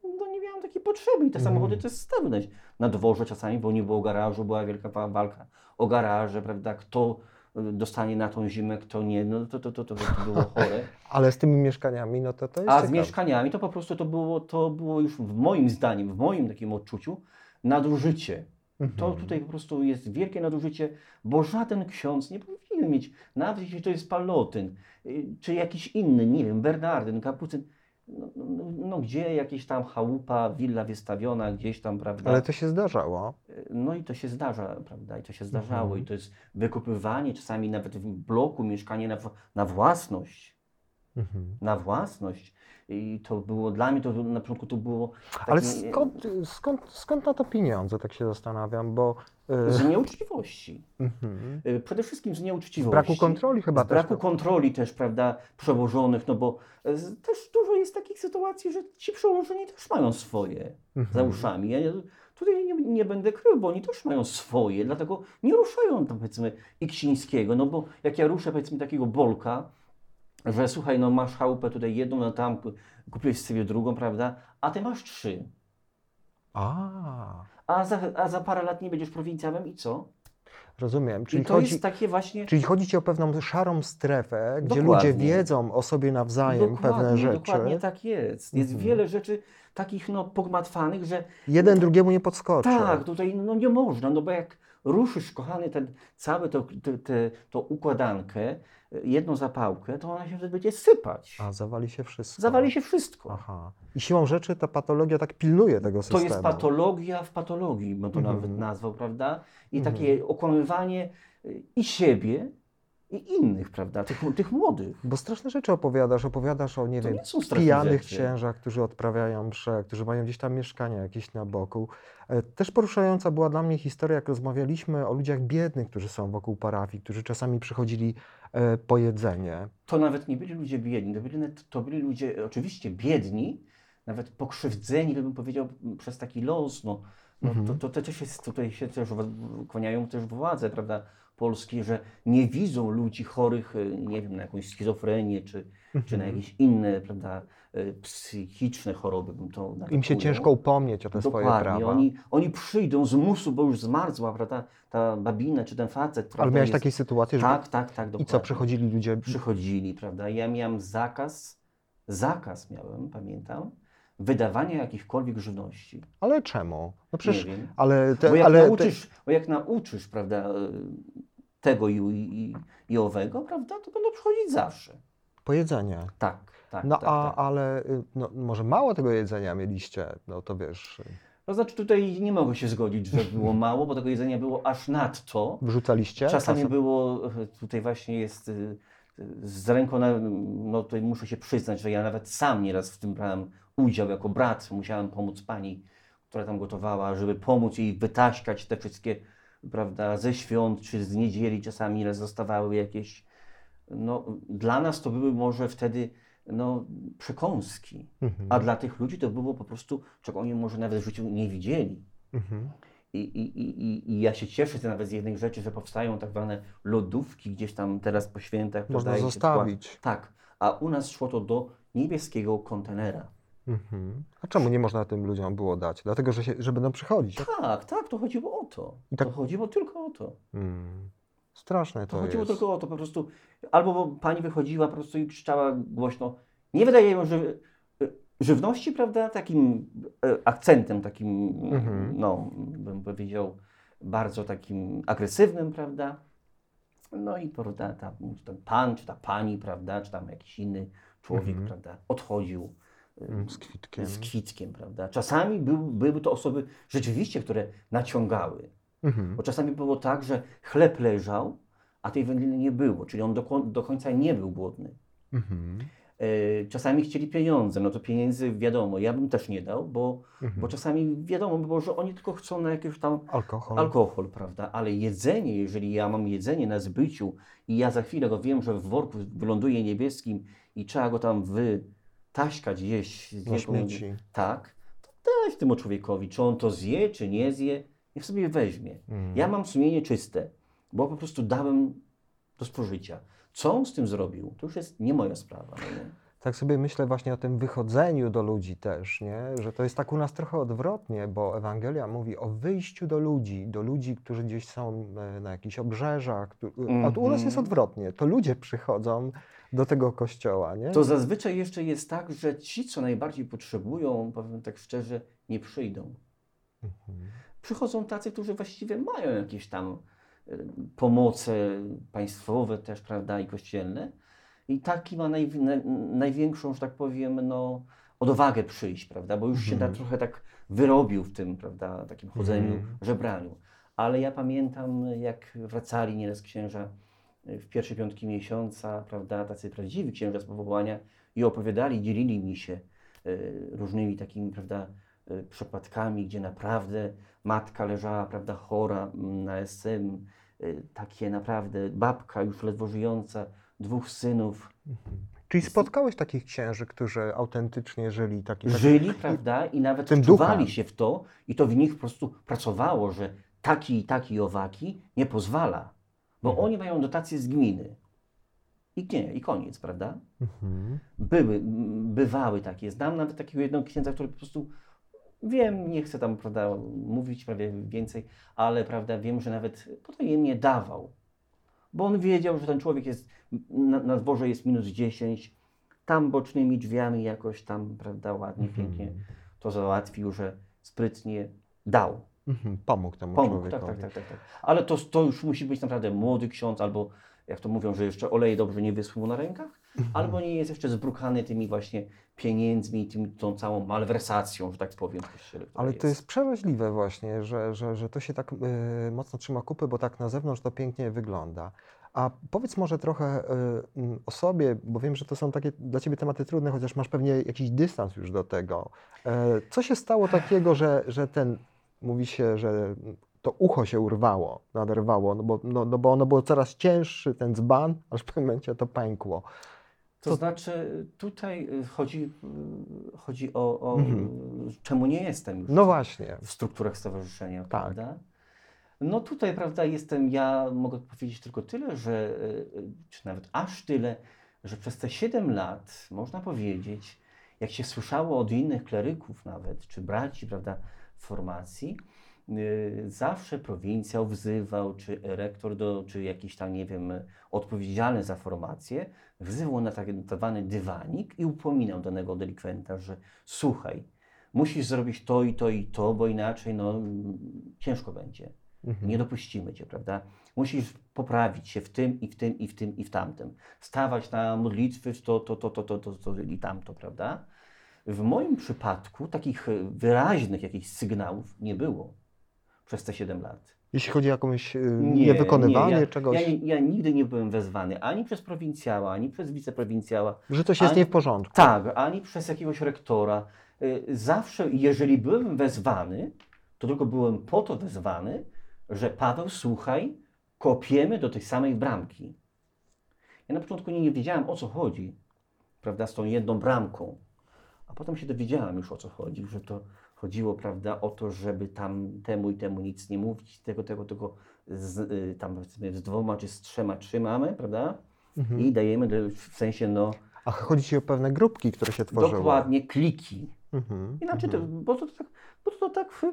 no, nie miałem takiej potrzeby i te Mhm. samochody też stawiać na dworze czasami, bo nie było garażu, była wielka wa- walka o garaże, prawda, kto dostanie na tą zimę, kto nie, no to, to, to, to, to było [LAUGHS] chore. Ale z tymi mieszkaniami, no to to jest A z mieszkaniami to po prostu to było, to było już w moim zdaniem, w moim takim odczuciu nadużycie. To Mhm. tutaj po prostu jest wielkie nadużycie, bo żaden ksiądz nie powinien mieć, nawet jeśli to jest Palotyn, y, czy jakiś inny, nie wiem, Bernardyn, Kapucyn, no, no, gdzie jakieś tam chałupa, willa wystawiona gdzieś tam, prawda? Ale to się zdarzało. No i to się zdarza, prawda? I to się zdarzało. Mhm. I to jest wykupywanie czasami nawet w bloku mieszkanie na, na własność. Mhm. Na własność. I to było dla mnie, to na początku to było. Ale skąd, skąd, skąd na to pieniądze, tak się zastanawiam, bo y, Z nieuczciwości. mhm. Y, Przede wszystkim z z nieuczciwości. braku kontroli chyba z braku też. to- kontroli też, prawda, przełożonych, no bo e, z- też dużo jest takich sytuacji, że ci przełożeni też mają swoje za Mhm. uszami. Ja nie, tutaj nie, nie będę krył, bo oni też mają swoje, dlatego nie ruszają tam powiedzmy Iksińskiego, no bo jak ja ruszę powiedzmy takiego Bolka, że słuchaj, no masz chałupę tutaj jedną, no tam kupiłeś sobie drugą, prawda, a ty masz trzy. A, A za, a za parę lat nie będziesz prowincjałem i co? rozumiem. Czyli I to chodzi, jest takie właśnie... czyli chodzi ci o pewną szarą strefę, gdzie Dokładnie. ludzie wiedzą o sobie nawzajem pewne Dokładnie, rzeczy. Dokładnie tak jest. Jest Mhm. wiele rzeczy takich no, pogmatwanych, że Jeden drugiemu nie podskoczy. tak, tutaj no, nie można, no bo jak ruszysz, kochany, ten cały to, te, te, to układankę, jedną zapałkę, to ona się wtedy będzie sypać. A zawali się wszystko. Zawali się wszystko. Aha. I siłą rzeczy ta patologia tak pilnuje tego To systemu. jest patologia w patologii, bym to Mhm. nawet nazwał, prawda? I Mhm. takie okłamywanie y, i siebie, i innych, prawda? Tych, tych młodych. Bo straszne rzeczy opowiadasz. Opowiadasz o, nie To wiem, nie pijanych rzeczy. księżach, którzy odprawiają msze, którzy mają gdzieś tam mieszkania jakieś na boku. E, Też poruszająca była dla mnie historia, jak rozmawialiśmy o ludziach biednych, którzy są wokół parafii, którzy czasami przychodzili e, po jedzenie. to nawet nie byli ludzie biedni, to byli, to byli ludzie oczywiście biedni, nawet pokrzywdzeni, bym powiedział, przez taki los. No, no Mhm. to, to, to też jest, tutaj się też kłaniają też władze, prawda, polskie, że nie widzą ludzi chorych, e, nie wiem, na jakąś schizofrenię, czy, czy na Mhm. jakieś inne, prawda, e, psychiczne choroby, bym to Im się ciężko upomnieć o te swoje Dokładnie, prawa. oni, oni przyjdą z musu, bo już zmarzła, prawda, ta babina, czy ten facet, Ale prawda, miałeś jest- takie sytuacje, że... Tak, tak, tak, I dokładnie co, przychodzili ludzie... przychodzili, prawda? Ja miałem zakaz, zakaz miałem, pamiętam, wydawania jakichkolwiek żywności. Ale czemu? No przecież... nie wiem. Ale, te, Bo jak, ale te, nauczysz, bo jak nauczysz, prawda, e, tego i, i, i owego, prawda, to będą przychodzić zawsze. po jedzenie. Tak, tak, No tak, a, tak. ale y, no, może mało tego jedzenia mieliście, no to wiesz, y, To znaczy tutaj nie mogę się zgodzić, że było [LAUGHS] mało, bo tego jedzenia było aż nadto. wrzucaliście? Czasami Czasem- było, e, tutaj właśnie jest y, z ręką, na, no tutaj muszę się przyznać, że ja nawet sam nieraz w tym brałem udział jako brat. Musiałem pomóc pani, która tam gotowała, żeby pomóc jej wytaśkać te wszystkie, prawda, ze świąt czy z niedzieli czasami zostawały jakieś, no dla nas to były może wtedy, no przekąski, Mhm. a dla tych ludzi to było po prostu, czego oni może nawet w życiu nie widzieli. Mhm. I, i, i, i- ja się cieszę z nawet z jednej rzeczy, że powstają tak zwane lodówki gdzieś tam teraz po świętach. Można się zostawić. Tak, a u nas szło to do niebieskiego kontenera. Mhm. A czemu nie można tym ludziom było dać? Dlatego, że, się, że będą przychodzić. Tak, tak, to chodziło o to. I tak- To chodziło tylko o to. Mm. Straszne To to chodziło jest. tylko o to po prostu. Albo bo pani wychodziła po prostu i krzyczała głośno. Nie wydaje mi się, że żywności, prawda, takim e, akcentem, takim, Mhm. no, bym powiedział, bardzo takim agresywnym, prawda. No i prawda, tam, ten pan, czy ta pani, prawda, czy tam jakiś inny człowiek, Mhm. prawda, odchodził e, Z kwitkiem. z kwitkiem, prawda. Czasami był, były to osoby rzeczywiście, które naciągały. Mhm. Bo czasami było tak, że chleb leżał, a tej wędliny nie było, czyli on do, do końca nie był głodny. Mhm. E, Czasami chcieli pieniądze, no to pieniędzy wiadomo, ja bym też nie dał, bo, Mhm. bo czasami wiadomo, bo że oni tylko chcą na jakieś tam Alkohol. alkohol, prawda? Ale jedzenie, jeżeli ja mam jedzenie na zbyciu i ja za chwilę go wiem, że w worku wyląduje niebieskim i trzeba go tam wytaśkać gdzieś. z śmieci. Tak, to dać temu człowiekowi, czy on to zje, czy nie zje, niech sobie weźmie. Mm. Ja mam sumienie czyste, bo po prostu dałem do spożycia. Co on z tym zrobił, to już jest nie moja sprawa. No nie? Tak sobie myślę właśnie o tym wychodzeniu do ludzi też, nie? że to jest tak u nas trochę odwrotnie, bo Ewangelia mówi o wyjściu do ludzi, do ludzi, którzy gdzieś są e, na jakichś obrzeżach, któ- a tu u nas jest Mhm. odwrotnie, to ludzie przychodzą do tego kościoła, nie? To zazwyczaj jeszcze jest tak, że ci, co najbardziej potrzebują, powiem tak szczerze, nie przyjdą. Mhm. przychodzą tacy, którzy właściwie mają jakieś tam y, pomoce państwowe też, prawda, i kościelne. I taki ma naj, naj, największą, że tak powiem, no, odwagę przyjść, prawda, bo już się Mhm. tak, trochę tak wyrobił w tym, prawda, takim chodzeniu, Mhm. żebraniu. Ale ja pamiętam, jak wracali nieraz księża w pierwsze piątki miesiąca, prawda, tacy prawdziwi księża z powołania i opowiadali, dzielili mi się y, różnymi takimi, prawda, y, przypadkami, gdzie naprawdę matka leżała, prawda, chora mm, na SM, y, takie naprawdę babka już ledwo żyjąca, dwóch synów, Czyli spotkałeś takich księży, którzy autentycznie żyli taki, taki żyli, prawda, i nawet wczuwali duchem. się w to i to w nich po prostu pracowało, że taki i taki owaki nie pozwala, bo Mhm. oni mają dotacje z gminy. I nie, i koniec, prawda? Mhm. Były, bywały takie. Znam nawet takiego jednego księdza, który po prostu wiem, nie chcę tam, prawda, mówić prawie więcej, ale prawda, wiem, że nawet potajemnie dawał. Bo on wiedział, że ten człowiek jest, na, na dworze jest minus 10, tam bocznymi drzwiami jakoś tam, prawda, ładnie, Mhm. pięknie to załatwił, że sprytnie dał. Mhm. Pomógł temu Pomógł, tak, człowiekowi. tak, tak, tak, tak. Ale to, to już musi być naprawdę młody ksiądz, albo jak to mówią, że jeszcze oleje dobrze nie wyschły mu na rękach, Mhm. albo nie jest jeszcze zbrukany tymi właśnie pieniędzmi, tym, tą całą malwersacją, że tak powiem. Ale to jest przeraźliwe właśnie, że, że, że to się tak y, mocno trzyma kupy, bo tak na zewnątrz to pięknie wygląda. A powiedz może trochę y, o sobie, bo wiem, że to są takie dla Ciebie tematy trudne, chociaż masz pewnie jakiś dystans już do tego. E, co się stało takiego, że, że ten, mówi się, że to ucho się urwało, naderwało, no bo, no, no bo ono było coraz cięższy, ten dzban, [LAUGHS] aż w pewnym momencie to pękło. To To- znaczy, tutaj y, chodzi, y, chodzi o, o Mhm. czemu nie jestem już No właśnie. w strukturach stowarzyszenia, Tak. prawda? No tutaj, prawda, jestem, ja mogę powiedzieć tylko tyle, że, y, czy nawet aż tyle, że przez te 7 lat, można powiedzieć, jak się słyszało od innych kleryków nawet, czy braci, prawda, formacji, y, zawsze prowincjał wzywał, czy rektor, do, czy jakiś tam, nie wiem, odpowiedzialny za formację, wzywał na tak zwany dywanik i upominał danego delikwenta, że słuchaj, musisz zrobić to i to i to, bo inaczej no, ciężko będzie. Mhm. Nie dopuścimy cię, prawda? Musisz poprawić się w tym i w tym i w tym i w tamtym. Stawać na modlitwy to, to, to, to, to, to, to i tamto, prawda? W moim przypadku takich e, wyraźnych jakichś sygnałów nie było przez te 7 lat. Jeśli chodzi o jakąś y, niewykonywanie ja, czegoś, Ja, nie- ja nigdy nie byłem wezwany ani przez prowincjała, ani przez wiceprowincjała, że coś jest ani- nie w porządku. tak, ani przez jakiegoś rektora. Y, Zawsze, jeżeli byłem wezwany, to tylko byłem po to wezwany, że Paweł, słuchaj, kopiemy do tej samej bramki. Ja na początku nie, nie wiedziałem o co chodzi, prawda, z tą jedną bramką. A potem się dowiedziałem już o co chodzi, że to chodziło, prawda, o to, żeby tam temu i temu nic nie mówić, tego, tego, tego z, y, tam z dwoma czy z trzema trzymamy, prawda, Mhm. i dajemy w sensie, no, A chodzi Ci o pewne grupki, które się tworzyły. Dokładnie, kliki. Mhm. Inaczej mhm. to, bo to, tak, bo to tak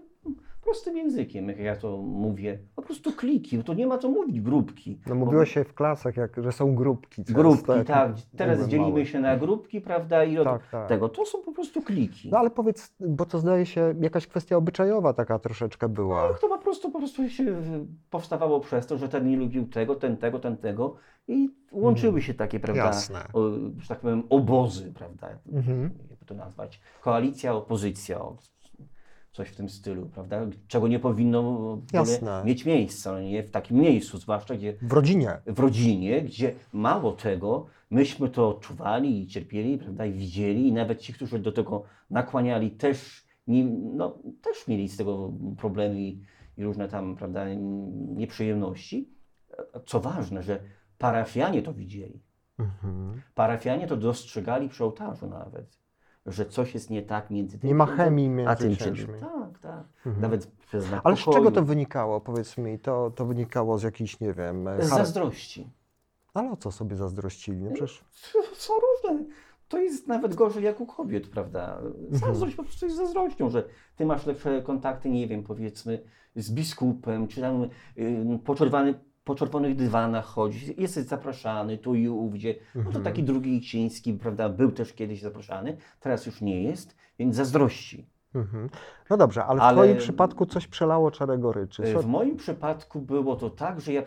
prostym językiem, jak ja to mówię. Po prostu kliki, bo to nie ma co mówić grupki. No Bo- mówiło się w klasach, jak, że są grupki. często, Grupki, jak tak. Teraz dzielimy się na grupki, prawda, i od Tak, tak. tego. To są po prostu kliki. No ale powiedz, bo to zdaje się jakaś kwestia obyczajowa taka troszeczkę była. Tak, to po prostu, po prostu się powstawało przez to, że ten nie lubił tego, ten tego, ten tego i łączyły się takie, prawda, Mhm. Jasne. o, że tak powiem, obozy, prawda, Mhm. jakby to nazwać. Koalicja, opozycja, coś w tym stylu, prawda? Czego nie powinno mieć miejsca, nie w takim miejscu, zwłaszcza gdzie W rodzinie. w rodzinie, gdzie mało tego, myśmy to odczuwali i cierpieli, prawda, i widzieli, i nawet ci, którzy do tego nakłaniali, też, nie, no, też mieli z tego problemy i, i różne tam, prawda, nieprzyjemności. Co ważne, że parafianie to widzieli. Mhm. Parafianie to dostrzegali przy ołtarzu nawet, że coś jest nie tak między tym Nie ma chemii a tym między księżmi. Tak, tak. Mhm. Nawet przez Ale z czego to wynikało? Powiedz mi, to, to wynikało z jakichś, nie wiem, Z zazdrości. Ale o co sobie zazdrościli? No przecież... [LAUGHS] Są różne. To jest nawet gorzej jak u kobiet, prawda? Zazdrość po prostu jest zazdrością, że ty masz lepsze kontakty, nie wiem, powiedzmy, z biskupem, czy tam y, po, czerwony, po czerwonych dywanach chodzisz, jesteś zapraszany tu i ówdzie. No to Mhm. taki drugi Ciński, prawda, był też kiedyś zapraszany, teraz już nie jest, więc zazdrości. Mhm. No dobrze, ale w Ale- Twoim przypadku coś przelało czarę goryczy. Co... W moim przypadku było to tak, że ja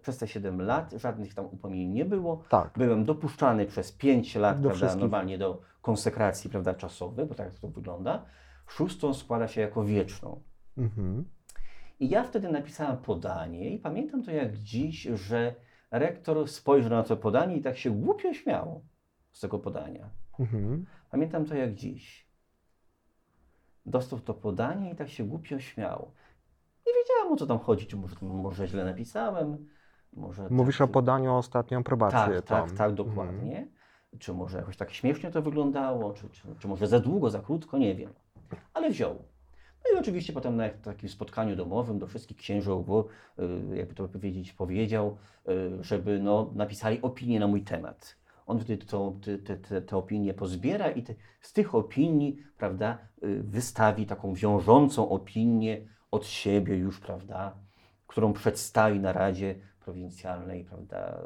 przez, te 7 lat żadnych tam upomnień nie było. Tak. Byłem dopuszczany przez 5 lat, Do prawda, normalnie do konsekracji, prawda, czasowej, bo tak to wygląda. Szóstą składa się jako wieczną. Mhm. I ja wtedy napisałem podanie i pamiętam to jak dziś, że rektor spojrzał na to podanie i tak się głupio śmiał z tego podania. Mhm. Pamiętam to jak dziś. Dostał to podanie i tak się głupio śmiał. Nie wiedziałam o co tam chodzi, czy może, może źle napisałem, może... Mówisz tak, o podaniu o ostatnią probację. Tak, tak, tak, dokładnie. Czy może jakoś tak śmiesznie to wyglądało, czy, czy, czy może za długo, za krótko, nie wiem. Ale wziął. No i oczywiście potem na takim spotkaniu domowym do wszystkich księżów, bo, y, jakby to powiedzieć, powiedział, y, żeby no, napisali opinię na mój temat. On wtedy to, te, te, te, opinie pozbiera i te, z tych opinii, prawda, y, wystawi taką wiążącą opinię od siebie już, prawda, którą przedstawi na Radzie Prowincjalnej, prawda,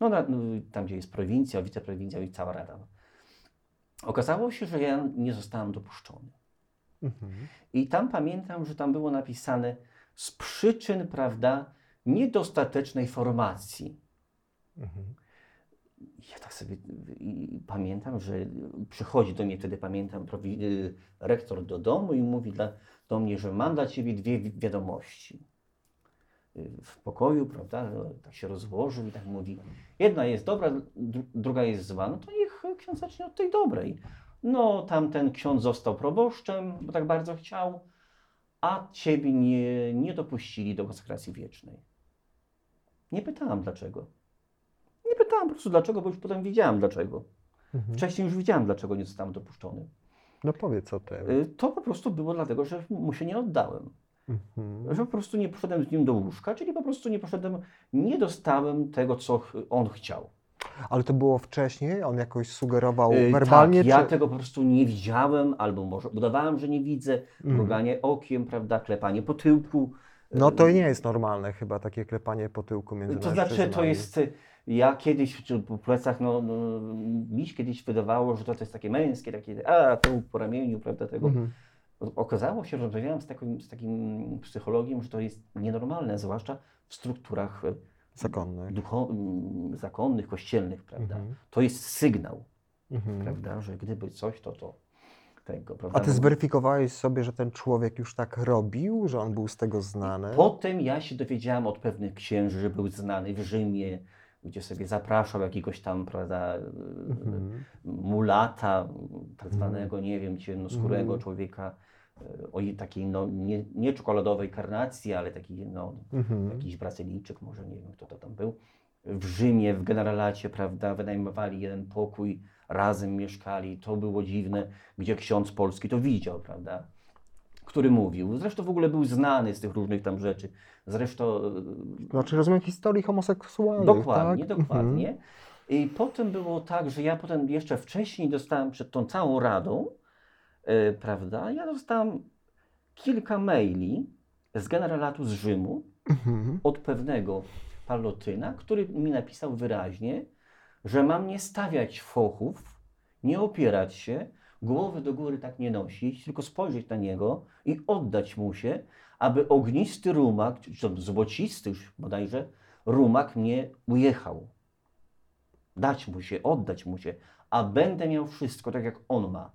no, na, no, tam gdzie jest prowincja, wiceprowincja i cała Rada. Okazało się, że ja nie zostałem dopuszczony. Mhm. I tam pamiętam, że tam było napisane z przyczyn, prawda, niedostatecznej formacji. Mhm. Ja tak sobie pamiętam, że przychodzi do mnie wtedy, pamiętam, y, rektor do domu i mówi dla, do mnie, że mam dla ciebie dwie wi- wiadomości. Y, W pokoju, prawda, no, tak się rozłożył i tak mówi, jedna jest dobra, dru- druga jest zła, no to niech ksiądz zacznie od tej dobrej. No, tamten ksiądz został proboszczem, bo tak bardzo chciał, a ciebie nie, nie dopuścili do konsekracji wiecznej. Nie pytałam dlaczego. Nie pytałam po prostu dlaczego, bo już potem wiedziałam dlaczego. Mhm. Wcześniej już wiedziałam, dlaczego nie zostałem dopuszczony. No powiedz o tym. Y, To po prostu było dlatego, że mu się nie oddałem. Mhm. Że po prostu nie poszedłem z nim do łóżka, czyli po prostu nie poszedłem, nie dostałem tego, co on chciał. Ale to było wcześniej? On jakoś sugerował Y, werbalnie? tak, ja czy... tego po prostu nie widziałem, albo może udawałem, że nie widzę, Mhm. mruganie okiem, prawda, klepanie po tyłku. No to Y, nie jest normalne chyba takie klepanie po tyłku między To znaczy, to jest. y, Ja kiedyś po plecach, no, no mi się kiedyś wydawało, że to, to jest takie męskie, takie, a tu po ramieniu, prawda, tego. Mhm. Okazało się, że rozmawiałem z takim, z takim psychologiem, że to jest nienormalne, zwłaszcza w strukturach y, Zakonny. ducho, y, zakonnych, kościelnych, prawda. Mhm. To jest sygnał, Mhm. prawda, że gdyby coś, to to tego, prawda. A ty zweryfikowałeś sobie, że ten człowiek już tak robił, że on był z tego znany? Potem ja się dowiedziałem od pewnych księży, że był znany w Rzymie, gdzie sobie zapraszał jakiegoś tam, prawda, Mhm. mulata, tak zwanego, nie wiem, ciemnoskórego Mhm. człowieka, o i takiej, no, nie, nie czekoladowej karnacji, ale taki, no, Mhm. jakiś Brazylijczyk, może nie wiem, kto to tam był. W Rzymie, w generalacie, prawda, wynajmowali jeden pokój, razem mieszkali, to było dziwne, gdzie ksiądz polski to widział, prawda, który mówił. Zresztą w ogóle był znany z tych różnych tam rzeczy. Zresztą e, Znaczy rozumiem historii homoseksualnych, Dokładnie, tak? dokładnie. I potem było tak, że ja potem jeszcze wcześniej dostałem przed tą całą radą, e, prawda, ja dostałem kilka maili z generalatu z Rzymu Mhm. od pewnego palotyna, który mi napisał wyraźnie, że mam nie stawiać fochów, nie opierać się, głowy do góry tak nie nosić, tylko spojrzeć na niego i oddać mu się, aby ognisty rumak, czy złocisty już bodajże, rumak mnie ujechał. Dać mu się, oddać mu się, a będę miał wszystko tak jak on ma.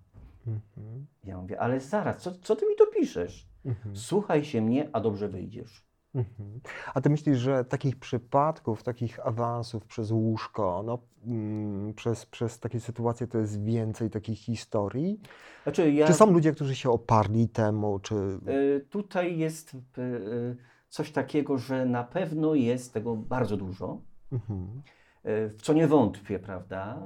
Mhm. Ja mówię, ale zaraz, co, co ty mi to piszesz? Mhm. Słuchaj się mnie, a dobrze wyjdziesz. Mhm. A ty myślisz, że takich przypadków, takich awansów przez łóżko, no, mm, przez, przez takie sytuacje to jest więcej takich historii? Znaczy, ja, Czy są ludzie, którzy się oparli temu, czy... y, tutaj jest y, y, coś takiego, że na pewno jest tego bardzo dużo. Mhm. Y, w co nie wątpię, prawda?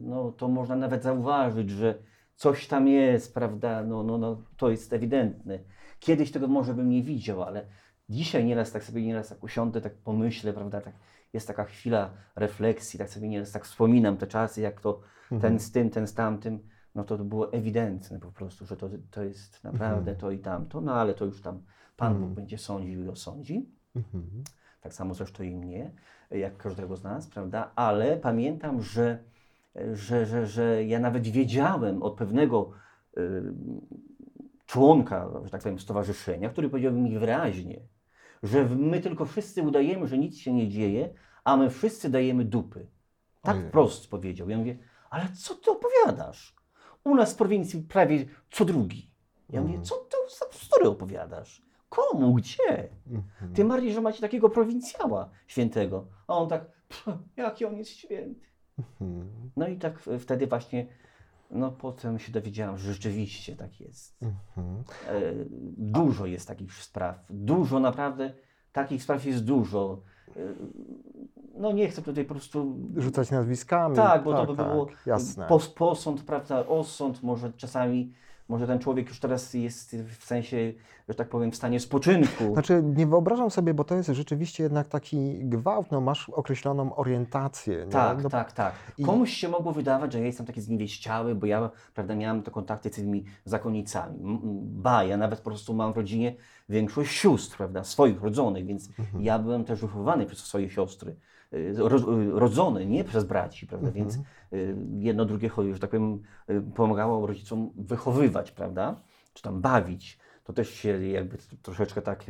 No to można nawet zauważyć, że coś tam jest, prawda? No, no, no to jest ewidentne. Kiedyś tego może bym nie widział, ale dzisiaj nieraz tak sobie nieraz tak usiądę, tak pomyślę, prawda? Tak, jest taka chwila refleksji, tak sobie nieraz tak wspominam te czasy, jak to ten Mhm. z tym, ten z tamtym. No to było ewidentne po prostu, że to, to jest naprawdę Mhm. to i tamto, no ale to już tam Pan Bóg Mhm. będzie sądził i osądzi Mhm. tak samo zresztą i mnie, jak każdego z nas, prawda? Ale pamiętam, że, że, że, że ja nawet wiedziałem od pewnego y, członka, że tak powiem, stowarzyszenia, który powiedział mi wyraźnie, że my tylko wszyscy udajemy, że nic się nie dzieje, a my wszyscy dajemy dupy. Tak Ojej. wprost powiedział. Ja mówię, ale co ty opowiadasz? U nas w prowincji prawie co drugi. Ja mówię, Mhm. co ty za bzdury opowiadasz? Komu? Gdzie? Mhm. Tym bardziej, że macie takiego prowincjała świętego. A on tak, "Pff, jaki on jest święty. Mhm. No i tak wtedy właśnie, no potem się dowiedziałam, że rzeczywiście tak jest. Mhm. E, dużo jest takich spraw. Dużo naprawdę, takich spraw jest dużo. E, no nie chcę tutaj po prostu... Rzucać nazwiskami. Tak, bo to by było Jasne. pos, posąd, prawda, osąd, może czasami, może ten człowiek już teraz jest w sensie, że tak powiem, w stanie spoczynku. Znaczy, nie wyobrażam sobie, bo to jest rzeczywiście jednak taki gwałt, no masz określoną orientację. Tak, no, tak, tak. i- Komuś się mogło wydawać, że ja jestem taki zniewieściały, bo ja prawda, miałem te kontakty z tymi zakonnicami. Ba, ja nawet po prostu mam w rodzinie większość sióstr, prawda, swoich rodzonych, więc Mhm. ja byłem też wychowywany przez swoje siostry. Y, ro- Rodzone, nie przez braci, prawda, Mhm. więc y, jedno drugie, że tak powiem, y, pomagało rodzicom wychowywać, prawda, czy tam bawić. To też się jakby troszeczkę tak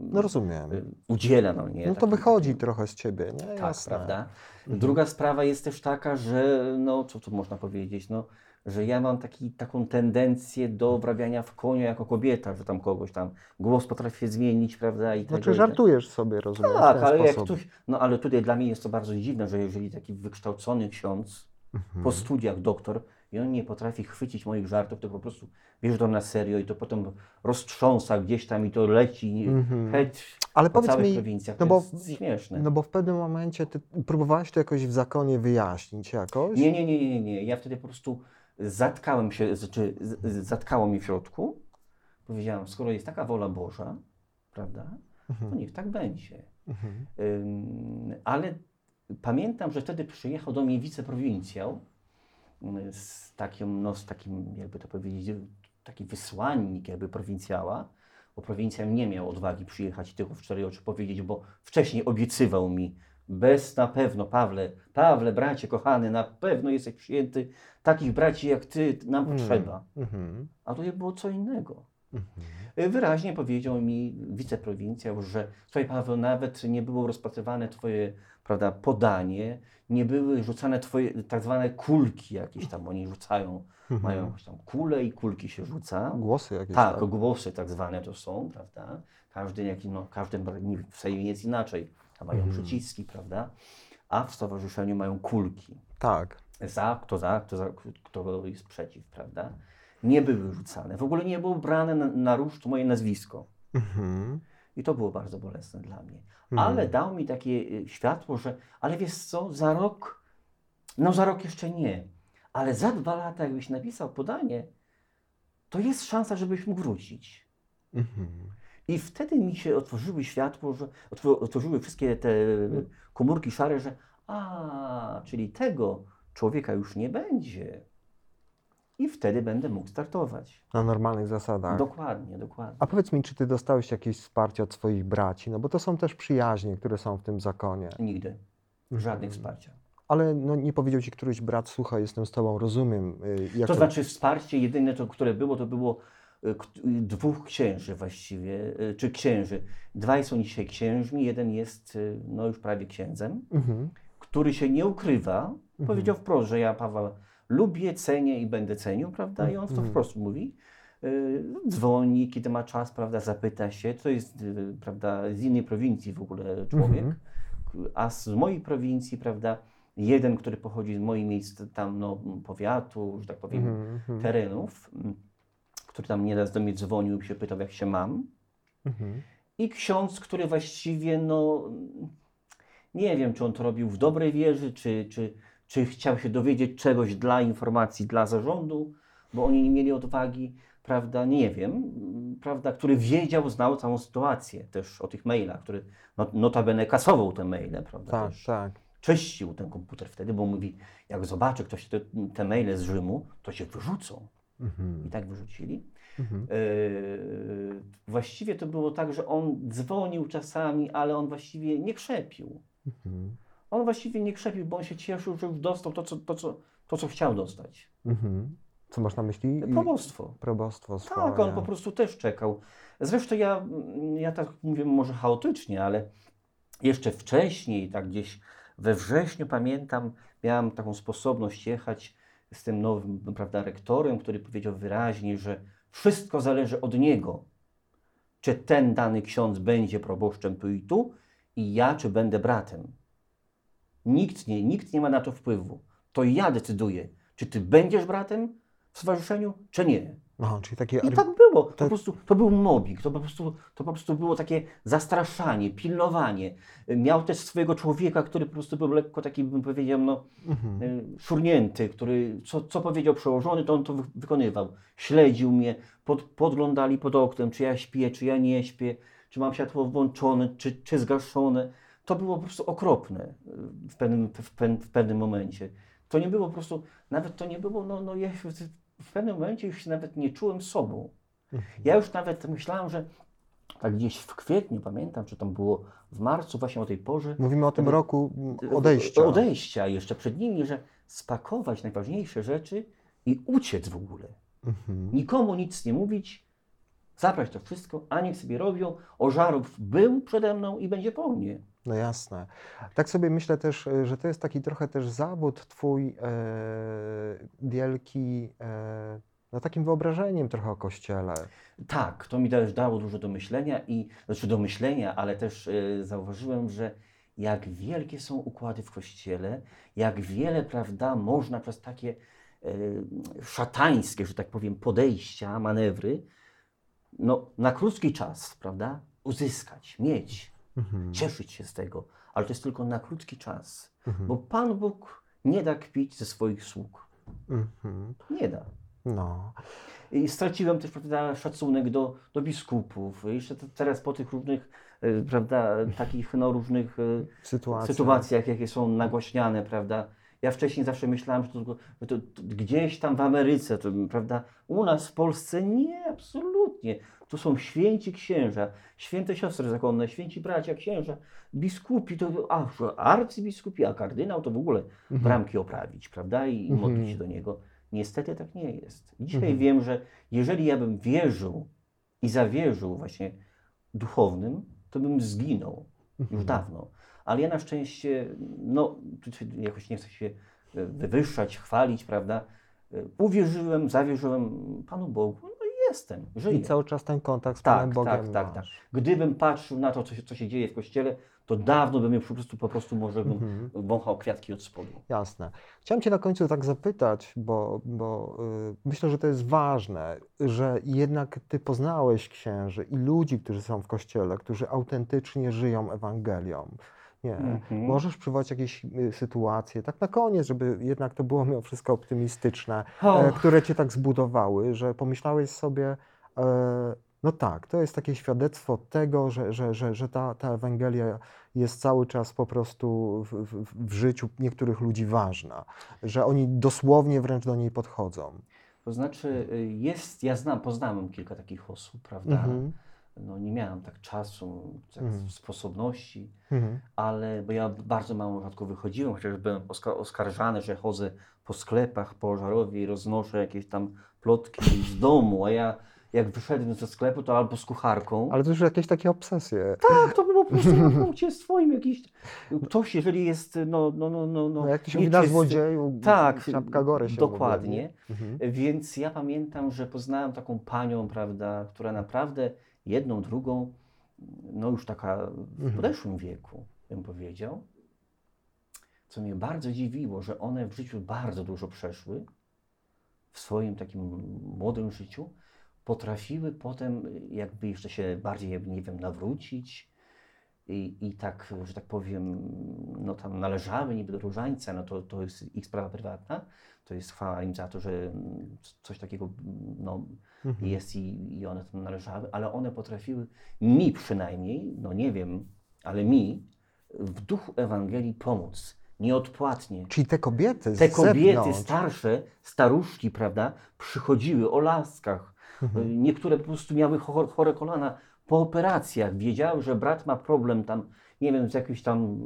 no rozumiem. udziela, no nie? No to Takim- wychodzi trochę z ciebie, nie? tak, Jasne. prawda? Mhm. Druga sprawa jest też taka, że no, co tu można powiedzieć, no, że ja mam taki, taką tendencję do wrabiania w konia jako kobieta, że tam kogoś tam głos potrafię zmienić, prawda? I Znaczy tego, żartujesz sobie, rozumiem, Tak, ale jak ktoś, no ale tutaj dla mnie jest to bardzo dziwne, że jeżeli taki wykształcony ksiądz Mhm. po studiach doktor i on nie potrafi chwycić moich żartów, to po prostu bierze to na serio i to potem roztrząsa gdzieś tam i to leci Mhm. hejt Ale po powiedz całych mi, prowincjach. no to bo, jest śmieszne. no bo w pewnym momencie ty próbowałeś to jakoś w zakonie wyjaśnić jakoś? Nie, nie, nie, nie, nie. Ja wtedy po prostu zatkałem się, znaczy zatkało mi w środku. Powiedziałam, skoro jest taka wola Boża, prawda, to Mhm. niech tak będzie. Mhm. Ale pamiętam, że wtedy przyjechał do mnie wiceprowincjał z takim, no, z takim, jakby to powiedzieć, taki wysłannik jakby prowincjała, bo prowincjał nie miał odwagi przyjechać i tylko w cztery oczy powiedzieć, bo wcześniej obiecywał mi, bez na pewno, Pawle, Pawle, bracie kochany, na pewno jesteś przyjęty, takich braci jak ty nam Mm. potrzeba. Mhm. A tutaj było co innego. Mhm. Y, Wyraźnie powiedział mi wiceprowincjał, że słuchaj Paweł, nawet nie było rozpatrywane twoje prawda, podanie, nie były rzucane twoje tak zwane kulki jakieś tam, oni rzucają, Mhm. mają jakąś tam kulę i kulki się rzuca. Głosy jakieś. Tak, głosy tak zwane to są, prawda? Każdy, jaki, no, każdy w Sejmie jest inaczej. Tam mają Mhm. przyciski, prawda? A w stowarzyszeniu mają kulki. tak. Za, kto za, kto, za, kto jest przeciw, prawda? Nie były rzucane. W ogóle nie było brane na, na ruszt moje nazwisko. Mhm. I to było bardzo bolesne dla mnie. Mhm. Ale dał mi takie y, światło, że ale wiesz co, za rok, no za rok jeszcze nie, ale za dwa lata jakbyś napisał podanie, to jest szansa, żebyś mógł wrócić. Mhm. I wtedy mi się otworzyły światło, że otw- otworzyły wszystkie te komórki szare, że a, czyli tego człowieka już nie będzie. I wtedy będę mógł startować. Na normalnych zasadach. Dokładnie, dokładnie. A powiedz mi, czy ty dostałeś jakieś wsparcie od swoich braci? No bo to są też przyjaźnie, które są w tym zakonie. Nigdy. Żadnych Mhm. wsparcia. Ale no, nie powiedział ci któryś brat, słuchaj, jestem z tobą, rozumiem. y, Jak To znaczy wsparcie jedyne, to, które było, to było dwóch księży właściwie, y, czy księży. Dwaj są dzisiaj księżmi, jeden jest y, no już prawie księdzem, Mhm. który się nie ukrywa. Powiedział wprost, że ja Pawła lubię, cenię i będę cenił, prawda? I on to Mhm. po prostu mówi. Y, Dzwoni, kiedy ma czas, prawda, zapyta się. To jest, y, prawda, z innej prowincji w ogóle człowiek. Mhm. A z mojej prowincji, prawda, jeden, który pochodzi z moich miejsc tam, no, powiatu, że tak powiem, Mhm, mhm, terenów, m, który tam nieraz do mnie dzwonił i się pytał, jak się mam. mhm. I ksiądz, który właściwie, no, nie wiem, czy on to robił w dobrej wierze, czy, czy, czy chciał się dowiedzieć czegoś dla informacji dla zarządu, bo oni nie mieli odwagi, prawda, nie wiem, prawda, który wiedział, znał całą sytuację też o tych mailach, który no, notabene kasował te maile, prawda, Tak, też tak. czyścił ten komputer wtedy, bo mówi, jak zobaczy ktoś te, te maile z Rzymu, to się wyrzucą. Mhm, I tak wyrzucili. mhm. Yy, właściwie to było tak, że on dzwonił czasami, ale on właściwie nie krzepił. Mhm. On właściwie nie krzepił, bo on się cieszył, że już dostał to, co, to, co, to, co chciał dostać. Mhm. Co masz na myśli? Probostwo. Probostwo swoje. Tak, on po prostu też czekał. Zresztą ja, ja tak mówię może chaotycznie, ale jeszcze wcześniej, tak gdzieś we wrześniu pamiętam, miałem taką sposobność jechać z tym nowym, prawda, rektorem, który powiedział wyraźnie, że wszystko zależy od niego. Czy ten dany ksiądz będzie proboszczem tu i tu i ja, czy będę bratem. Nikt nie, nikt nie ma na to wpływu. To ja decyduję, czy ty będziesz bratem w stowarzyszeniu, czy nie. Aha, czyli takie... I tak było. To, prostu, to był mobbing, to po, prostu, to po prostu było takie zastraszanie, pilnowanie. Miał też swojego człowieka, który po prostu był lekko taki, bym powiedział, no, Mhm. y, szurnięty, który co, co powiedział przełożony, to on to wy- wykonywał. Śledził mnie, pod, podglądali pod oknem, czy ja śpię, czy ja nie śpię, czy mam światło włączone, czy, czy zgaszone. To było po prostu okropne y, w pewnym, w, pe- w pewnym momencie. To nie było po prostu, nawet to nie było, no, no ja w- pewnym momencie już się nawet nie czułem sobą. Mhm. Ja już nawet myślałem, że tak gdzieś w kwietniu, pamiętam, czy tam było w marcu, właśnie o tej porze, Mówimy o tym Wtedy- roku odejścia. odejścia jeszcze przed nimi, że spakować najważniejsze rzeczy i uciec w ogóle. Mhm. Nikomu nic nie mówić, zabrać to wszystko, a niech sobie robią. Ożarów był przede mną i będzie po mnie. No jasne. Tak sobie myślę też, y, że to jest taki trochę też zawód twój e, wielki, e, no takim wyobrażeniem trochę o Kościele. Tak, to mi też dało dużo do myślenia i znaczy do myślenia, ale też e, zauważyłem, że jak wielkie są układy w kościele, jak wiele, prawda, można przez takie e, szatańskie, że tak powiem, podejścia, manewry, no, na krótki czas, prawda, uzyskać, mieć, Mhm. cieszyć się z tego, ale to jest tylko na krótki czas, Mhm. bo Pan Bóg nie da kpić ze swoich sług. Mhm. Nie da. No. I straciłem też prawda, szacunek do, do biskupów. Jeszcze te- teraz po tych różnych, e, prawda, takich no, różnych e, Sytuacja. sytuacjach, jakie są nagłaśniane, prawda. Ja wcześniej zawsze myślałem, że to, że to, to gdzieś tam w Ameryce, to, prawda, u nas w Polsce nie, absolutnie. Tu są święci księża, święte siostry zakonne, święci bracia, księża, biskupi, to, a arcybiskupi, a kardynał to w ogóle Mhm. bramki oprawić, prawda, i, i modlić Mhm. się do niego. Niestety tak nie jest. Dzisiaj Mhm. wiem, że jeżeli ja bym wierzył i zawierzył właśnie duchownym, to bym zginął już Mhm. dawno. Ale ja na szczęście, no, jakoś nie chcę się e, wywyższać, chwalić, prawda? E, Uwierzyłem, zawierzyłem Panu Bogu, jestem, żyję. I cały czas ten kontakt z Tak, Panem Bogiem tak, tak, tak. Gdybym patrzył na to, co się, co się dzieje w kościele, to dawno bym po prostu, po prostu może bym Mhm. wąchał kwiatki od spodu. Jasne. Chciałem Cię na końcu tak zapytać, bo, bo y, myślę, że to jest ważne, że jednak Ty poznałeś księży i ludzi, którzy są w kościele, którzy autentycznie żyją Ewangelią. Nie. Mhm. Możesz przywołać jakieś y, sytuacje, tak na koniec, żeby jednak to było mimo wszystko optymistyczne, O. e, które Cię tak zbudowały, że pomyślałeś sobie, e, no tak, to jest takie świadectwo tego, że, że, że, że ta, ta Ewangelia jest cały czas po prostu w, w, w życiu niektórych ludzi ważna, że oni dosłownie wręcz do niej podchodzą. To znaczy, y, jest, ja znam, poznałem kilka takich osób, prawda? Mhm. No, nie miałem tak czasu, tak Mhm. sposobności, Mhm. ale bo ja bardzo mało rzadko wychodziłem, chociaż byłem oska- oskarżany, że chodzę po sklepach, po Żarowie i roznoszę jakieś tam plotki [CLEARS THROAT] z domu, a ja, jak wyszedłem ze sklepu, to albo z kucharką. Ale to już jakieś takie obsesje. Tak, to było po [CLEARS THROAT] prostu na punkcie swoim jakiś. Ktoś, jeżeli jest, no, no, no, no, No, jak to się mówi na złodzieju, Tak, czapka gory się dokładnie. Mhm. Więc ja pamiętam, że poznałem taką panią, prawda, która naprawdę jedną, drugą, no już taka w Mhm. podeszłym wieku, bym powiedział, co mnie bardzo dziwiło, że one w życiu bardzo dużo przeszły, w swoim takim młodym życiu, potrafiły potem jakby jeszcze się bardziej, nie wiem, nawrócić i, i tak, że tak powiem, no tam należały niby do różańca, no to, to jest ich sprawa prywatna, to jest chwała im za to, że coś takiego no, Mhm. jest i, i one tam należały, ale one potrafiły mi przynajmniej, no nie wiem, ale mi w duchu Ewangelii pomóc, nieodpłatnie. Czyli te kobiety Te kobiety zewnątrz, starsze, staruszki, prawda, przychodziły o laskach. Mhm. Niektóre po prostu miały cho- chore kolana po operacjach. Wiedziały, że brat ma problem tam, nie wiem, z jakimś tam,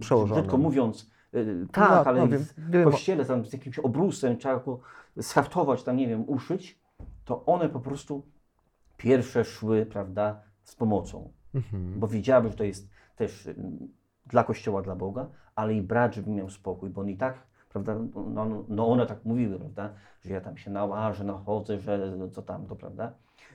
Przełożonym. brzydko mówiąc, y, tak, No, ale no wiem, w kościele tam z jakimś obrusem trzeba go schaftować, tam nie wiem, uszyć, to one po prostu pierwsze szły, prawda, z pomocą Mhm. bo wiedziały, że to jest też y, dla Kościoła, dla Boga, ale i brat, żeby miał spokój, bo on i tak, prawda, no, no, no one tak mówiły, prawda, że ja tam się nałażę, nachodzę, że co tam, to prawda.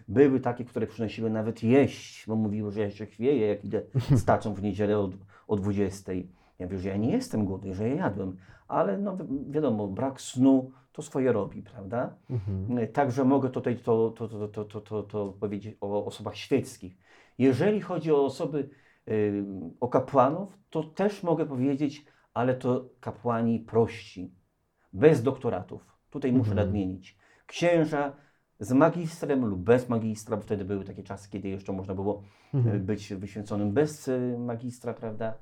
Były takie, które przynosiły nawet jeść, bo mówiły, że ja się chwieję, jak idę [LAUGHS] z taczą w niedzielę o, o 20. Ja mówię, że ja nie jestem głodny, że ja jadłem, ale no wi- wiadomo, brak snu to swoje robi, prawda. Mhm. Także mogę tutaj to, to, to, to, to, to, to powiedzieć o osobach świeckich. Jeżeli chodzi o osoby, y, o kapłanów, to też mogę powiedzieć, ale to kapłani prości, bez doktoratów. Tutaj muszę Mhm. nadmienić. Księża z magistrem lub bez magistra, bo wtedy były takie czasy, kiedy jeszcze można było y, Mhm. być wyświęconym bez y, magistra, prawda?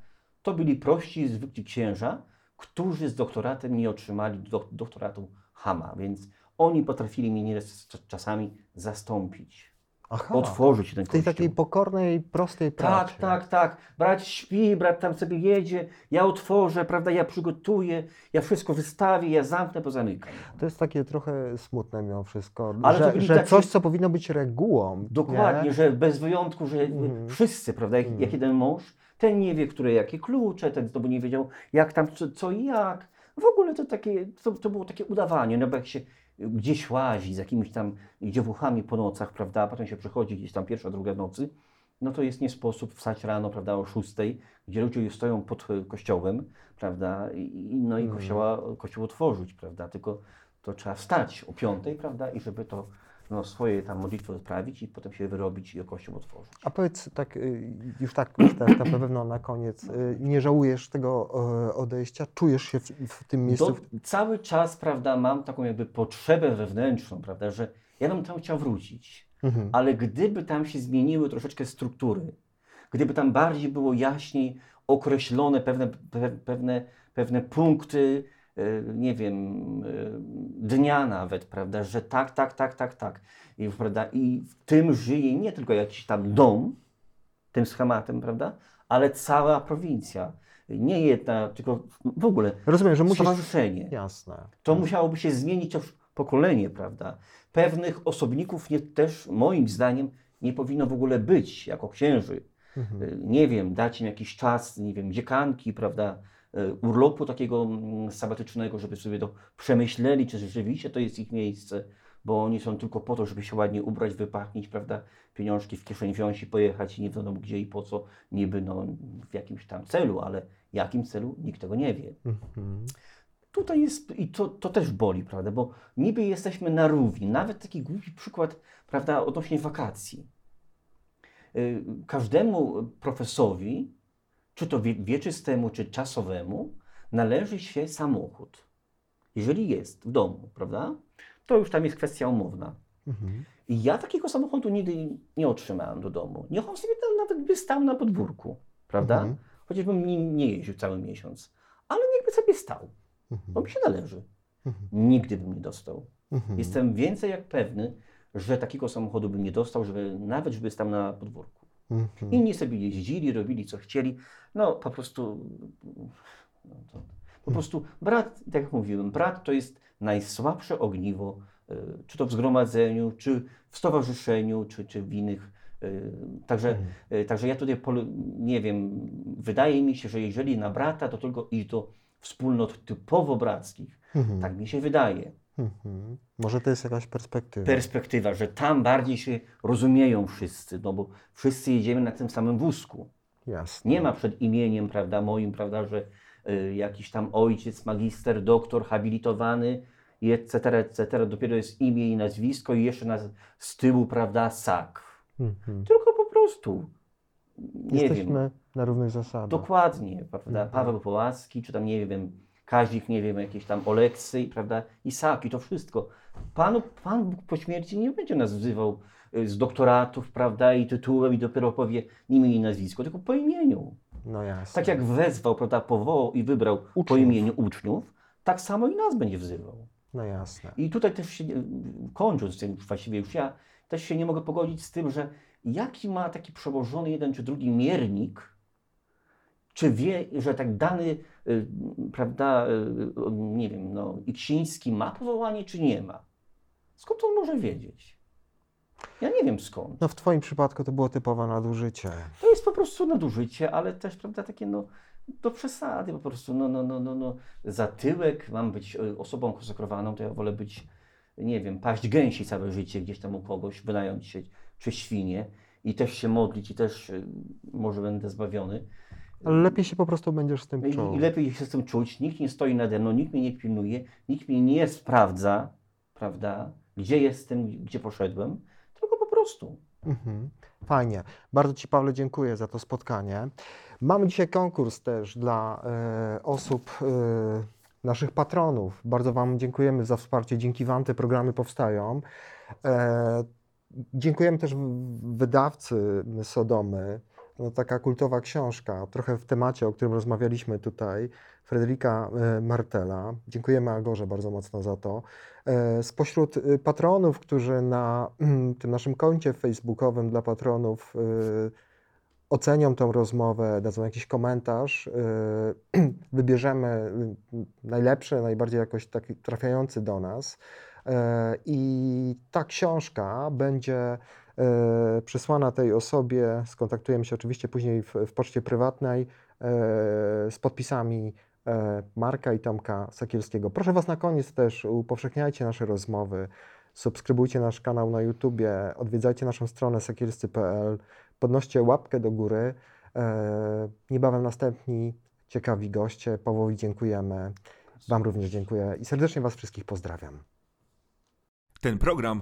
To byli prości, zwykli księża, którzy z doktoratem nie otrzymali do, doktoratu Hama, więc oni potrafili mnie czasami zastąpić, Aha, otworzyć ten w tej kościół. takiej pokornej, prostej Tak, pracy. tak, tak. Brat śpi, brat tam sobie jedzie, ja otworzę, prawda, ja przygotuję, ja wszystko wystawię, ja zamknę, pozamykam. To jest takie trochę smutne mimo wszystko, Ale że, że coś, co powinno być regułą. Dokładnie, nie? że bez wyjątku, że Mhm. wszyscy, prawda, jak, Mhm. jak jeden mąż, ten nie wie, które jakie klucze, ten znowu nie wiedział, jak tam, co, co i jak. W ogóle to takie, to, to było takie udawanie, no bo jak się gdzieś łazi z jakimiś tam dziewuchami po nocach, prawda, a potem się przychodzi gdzieś tam pierwsza, druga nocy, no to jest nie sposób wstać rano, prawda, o szóstej, gdzie ludzie już stoją pod kościołem, prawda, i, i- no i Mhm. kościoła, kościół otworzyć, prawda, tylko to trzeba wstać o piątej, prawda, i żeby to no, swoje tam modlitwy odprawić i potem się wyrobić i kościół otworzyć. A powiedz tak, y, już tak, tak na pewno na koniec, y, nie żałujesz tego e, odejścia? Czujesz się w, w tym miejscu? Do, cały czas, prawda, mam taką jakby potrzebę wewnętrzną, prawda, że ja bym tam chciał wrócić, Mhm. ale gdyby tam się zmieniły troszeczkę struktury, gdyby tam bardziej było jaśniej określone pewne, pe, pewne, pewne punkty, nie wiem, e, dnia nawet, prawda, że tak, tak, tak, tak, tak. I, prawda, I w tym żyje nie tylko jakiś tam dom, tym schematem, prawda, ale cała prowincja. Nie jedna, tylko w ogóle Rozumiem, że musisz... stowarzyszenie. Jasne. To musiałoby się zmienić już pokolenie, prawda? Pewnych osobników nie, też moim zdaniem nie powinno w ogóle być jako księży. Mhm. Y, Nie wiem, dać im jakiś czas, nie wiem, dziekanki, prawda? Y, Urlopu takiego mm, sabatycznego, żeby sobie to przemyśleli, czy rzeczywiście to jest ich miejsce, bo oni są tylko po to, żeby się ładnie ubrać, wypachnić, prawda? Pieniążki w kieszeń wziąć i pojechać i nie wiadomo gdzie i po co, niby no, w jakimś tam celu, ale jakim celu nikt tego nie wie. Mhm. Tutaj jest, i to, to też boli, prawda, bo niby jesteśmy na równi. Nawet taki głupi przykład, prawda, odnośnie wakacji. Y, Każdemu profesowi, czy to wie- wieczystemu, czy czasowemu, należy się samochód. Jeżeli jest w domu, prawda, to już tam jest kwestia umowna. Mhm. I ja takiego samochodu nigdy nie otrzymałem do domu. Niech on sobie nawet by stał na podwórku, prawda? Mhm. Chociażbym nim nie jeździł cały miesiąc. Ale niechby sobie stał bo mi się należy. Mhm. Nigdy bym nie dostał. Mhm. Jestem więcej jak pewny, że takiego samochodu bym nie dostał, żeby nawet żeby stał na podwórku. Mhm. Inni sobie jeździli, robili co chcieli. No po prostu, no, to, po prostu brat, tak jak mówiłem, brat to jest najsłabsze ogniwo, y, czy to w zgromadzeniu, czy w stowarzyszeniu czy, czy w innych. y, Także, Mhm. y, także ja tutaj nie wiem, wydaje mi się, że jeżeli na brata, to tylko i do wspólnot typowo brackich. Mhm. Tak mi się wydaje. Mhm. Może to jest jakaś perspektywa. Perspektywa, że tam bardziej się rozumieją wszyscy, no bo wszyscy jedziemy na tym samym wózku. Jasne. Nie ma przed imieniem, prawda, moim, prawda, że y, jakiś tam ojciec, magister, doktor, habilitowany i etc., etc. Dopiero jest imię i nazwisko i jeszcze na, z tyłu, prawda, sak. Mhm. Tylko po prostu, nie Jesteśmy wiem, na równych zasadach. dokładnie, prawda, Mhm. Paweł Połacki, czy tam, nie wiem, Kazik, nie wiem, jakieś tam Oleksy, prawda, Isak i to wszystko. Panu, Pan Bóg po śmierci nie będzie nas wzywał y, z doktoratów, prawda, i tytułem i dopiero powie imię i nazwisko, tylko po imieniu. No jasne. Tak jak wezwał, prawda, powołał i wybrał po Uczniów. imieniu uczniów, tak samo i nas będzie wzywał. No jasne. I tutaj też się, kończąc tym, właściwie już ja też się nie mogę pogodzić z tym, że jaki ma taki przełożony jeden czy drugi miernik, czy wie, że tak dany, y, prawda, y, nie wiem, no, Iksiński ma powołanie, czy nie ma? Skąd on może wiedzieć? Ja nie wiem skąd. No w Twoim przypadku to było typowe nadużycie. To jest po prostu nadużycie, ale też, prawda, takie no, do przesady po prostu, no, no, no, no, no. za tyłek mam być e, osobą konsekrowaną, to ja wolę być, nie wiem, paść gęsi całe życie gdzieś tam u kogoś, wynająć się, czy świnie i też się modlić i też może będę zbawiony. Ale lepiej się po prostu będziesz z tym I, czuł. I lepiej się z tym czuć, nikt nie stoi nade mną, nikt mnie nie pilnuje, nikt mnie nie sprawdza, prawda, gdzie jestem, gdzie poszedłem, tylko po prostu. Mhm. Fajnie. Bardzo Ci, Pawle, dziękuję za to spotkanie. Mamy dzisiaj konkurs też dla e, osób, e, naszych patronów. Bardzo Wam dziękujemy za wsparcie. Dzięki Wam te programy powstają. E, dziękujemy też wydawcy Sodomy. No, taka kultowa książka, trochę w temacie, o którym rozmawialiśmy tutaj, Fryderyka e, Martela. Dziękujemy Agorze bardzo mocno za to. E, Spośród y, patronów, którzy na mm, tym naszym koncie facebookowym dla patronów y, ocenią tą rozmowę, dadzą jakiś komentarz, y, [CLEARS THROAT] wybierzemy najlepszy, najbardziej jakoś taki trafiający do nas. E, I ta książka będzie przesłana tej osobie. Skontaktujemy się oczywiście później w, w poczcie prywatnej e, z podpisami e, Marka i Tomka Sakielskiego. Proszę Was na koniec też upowszechniajcie nasze rozmowy, subskrybujcie nasz kanał na YouTubie, odwiedzajcie naszą stronę sakielscy.pl, podnoście łapkę do góry. E, Niebawem następni ciekawi goście. Pawłowi dziękujemy. Wam również dziękuję i serdecznie Was wszystkich pozdrawiam. Ten program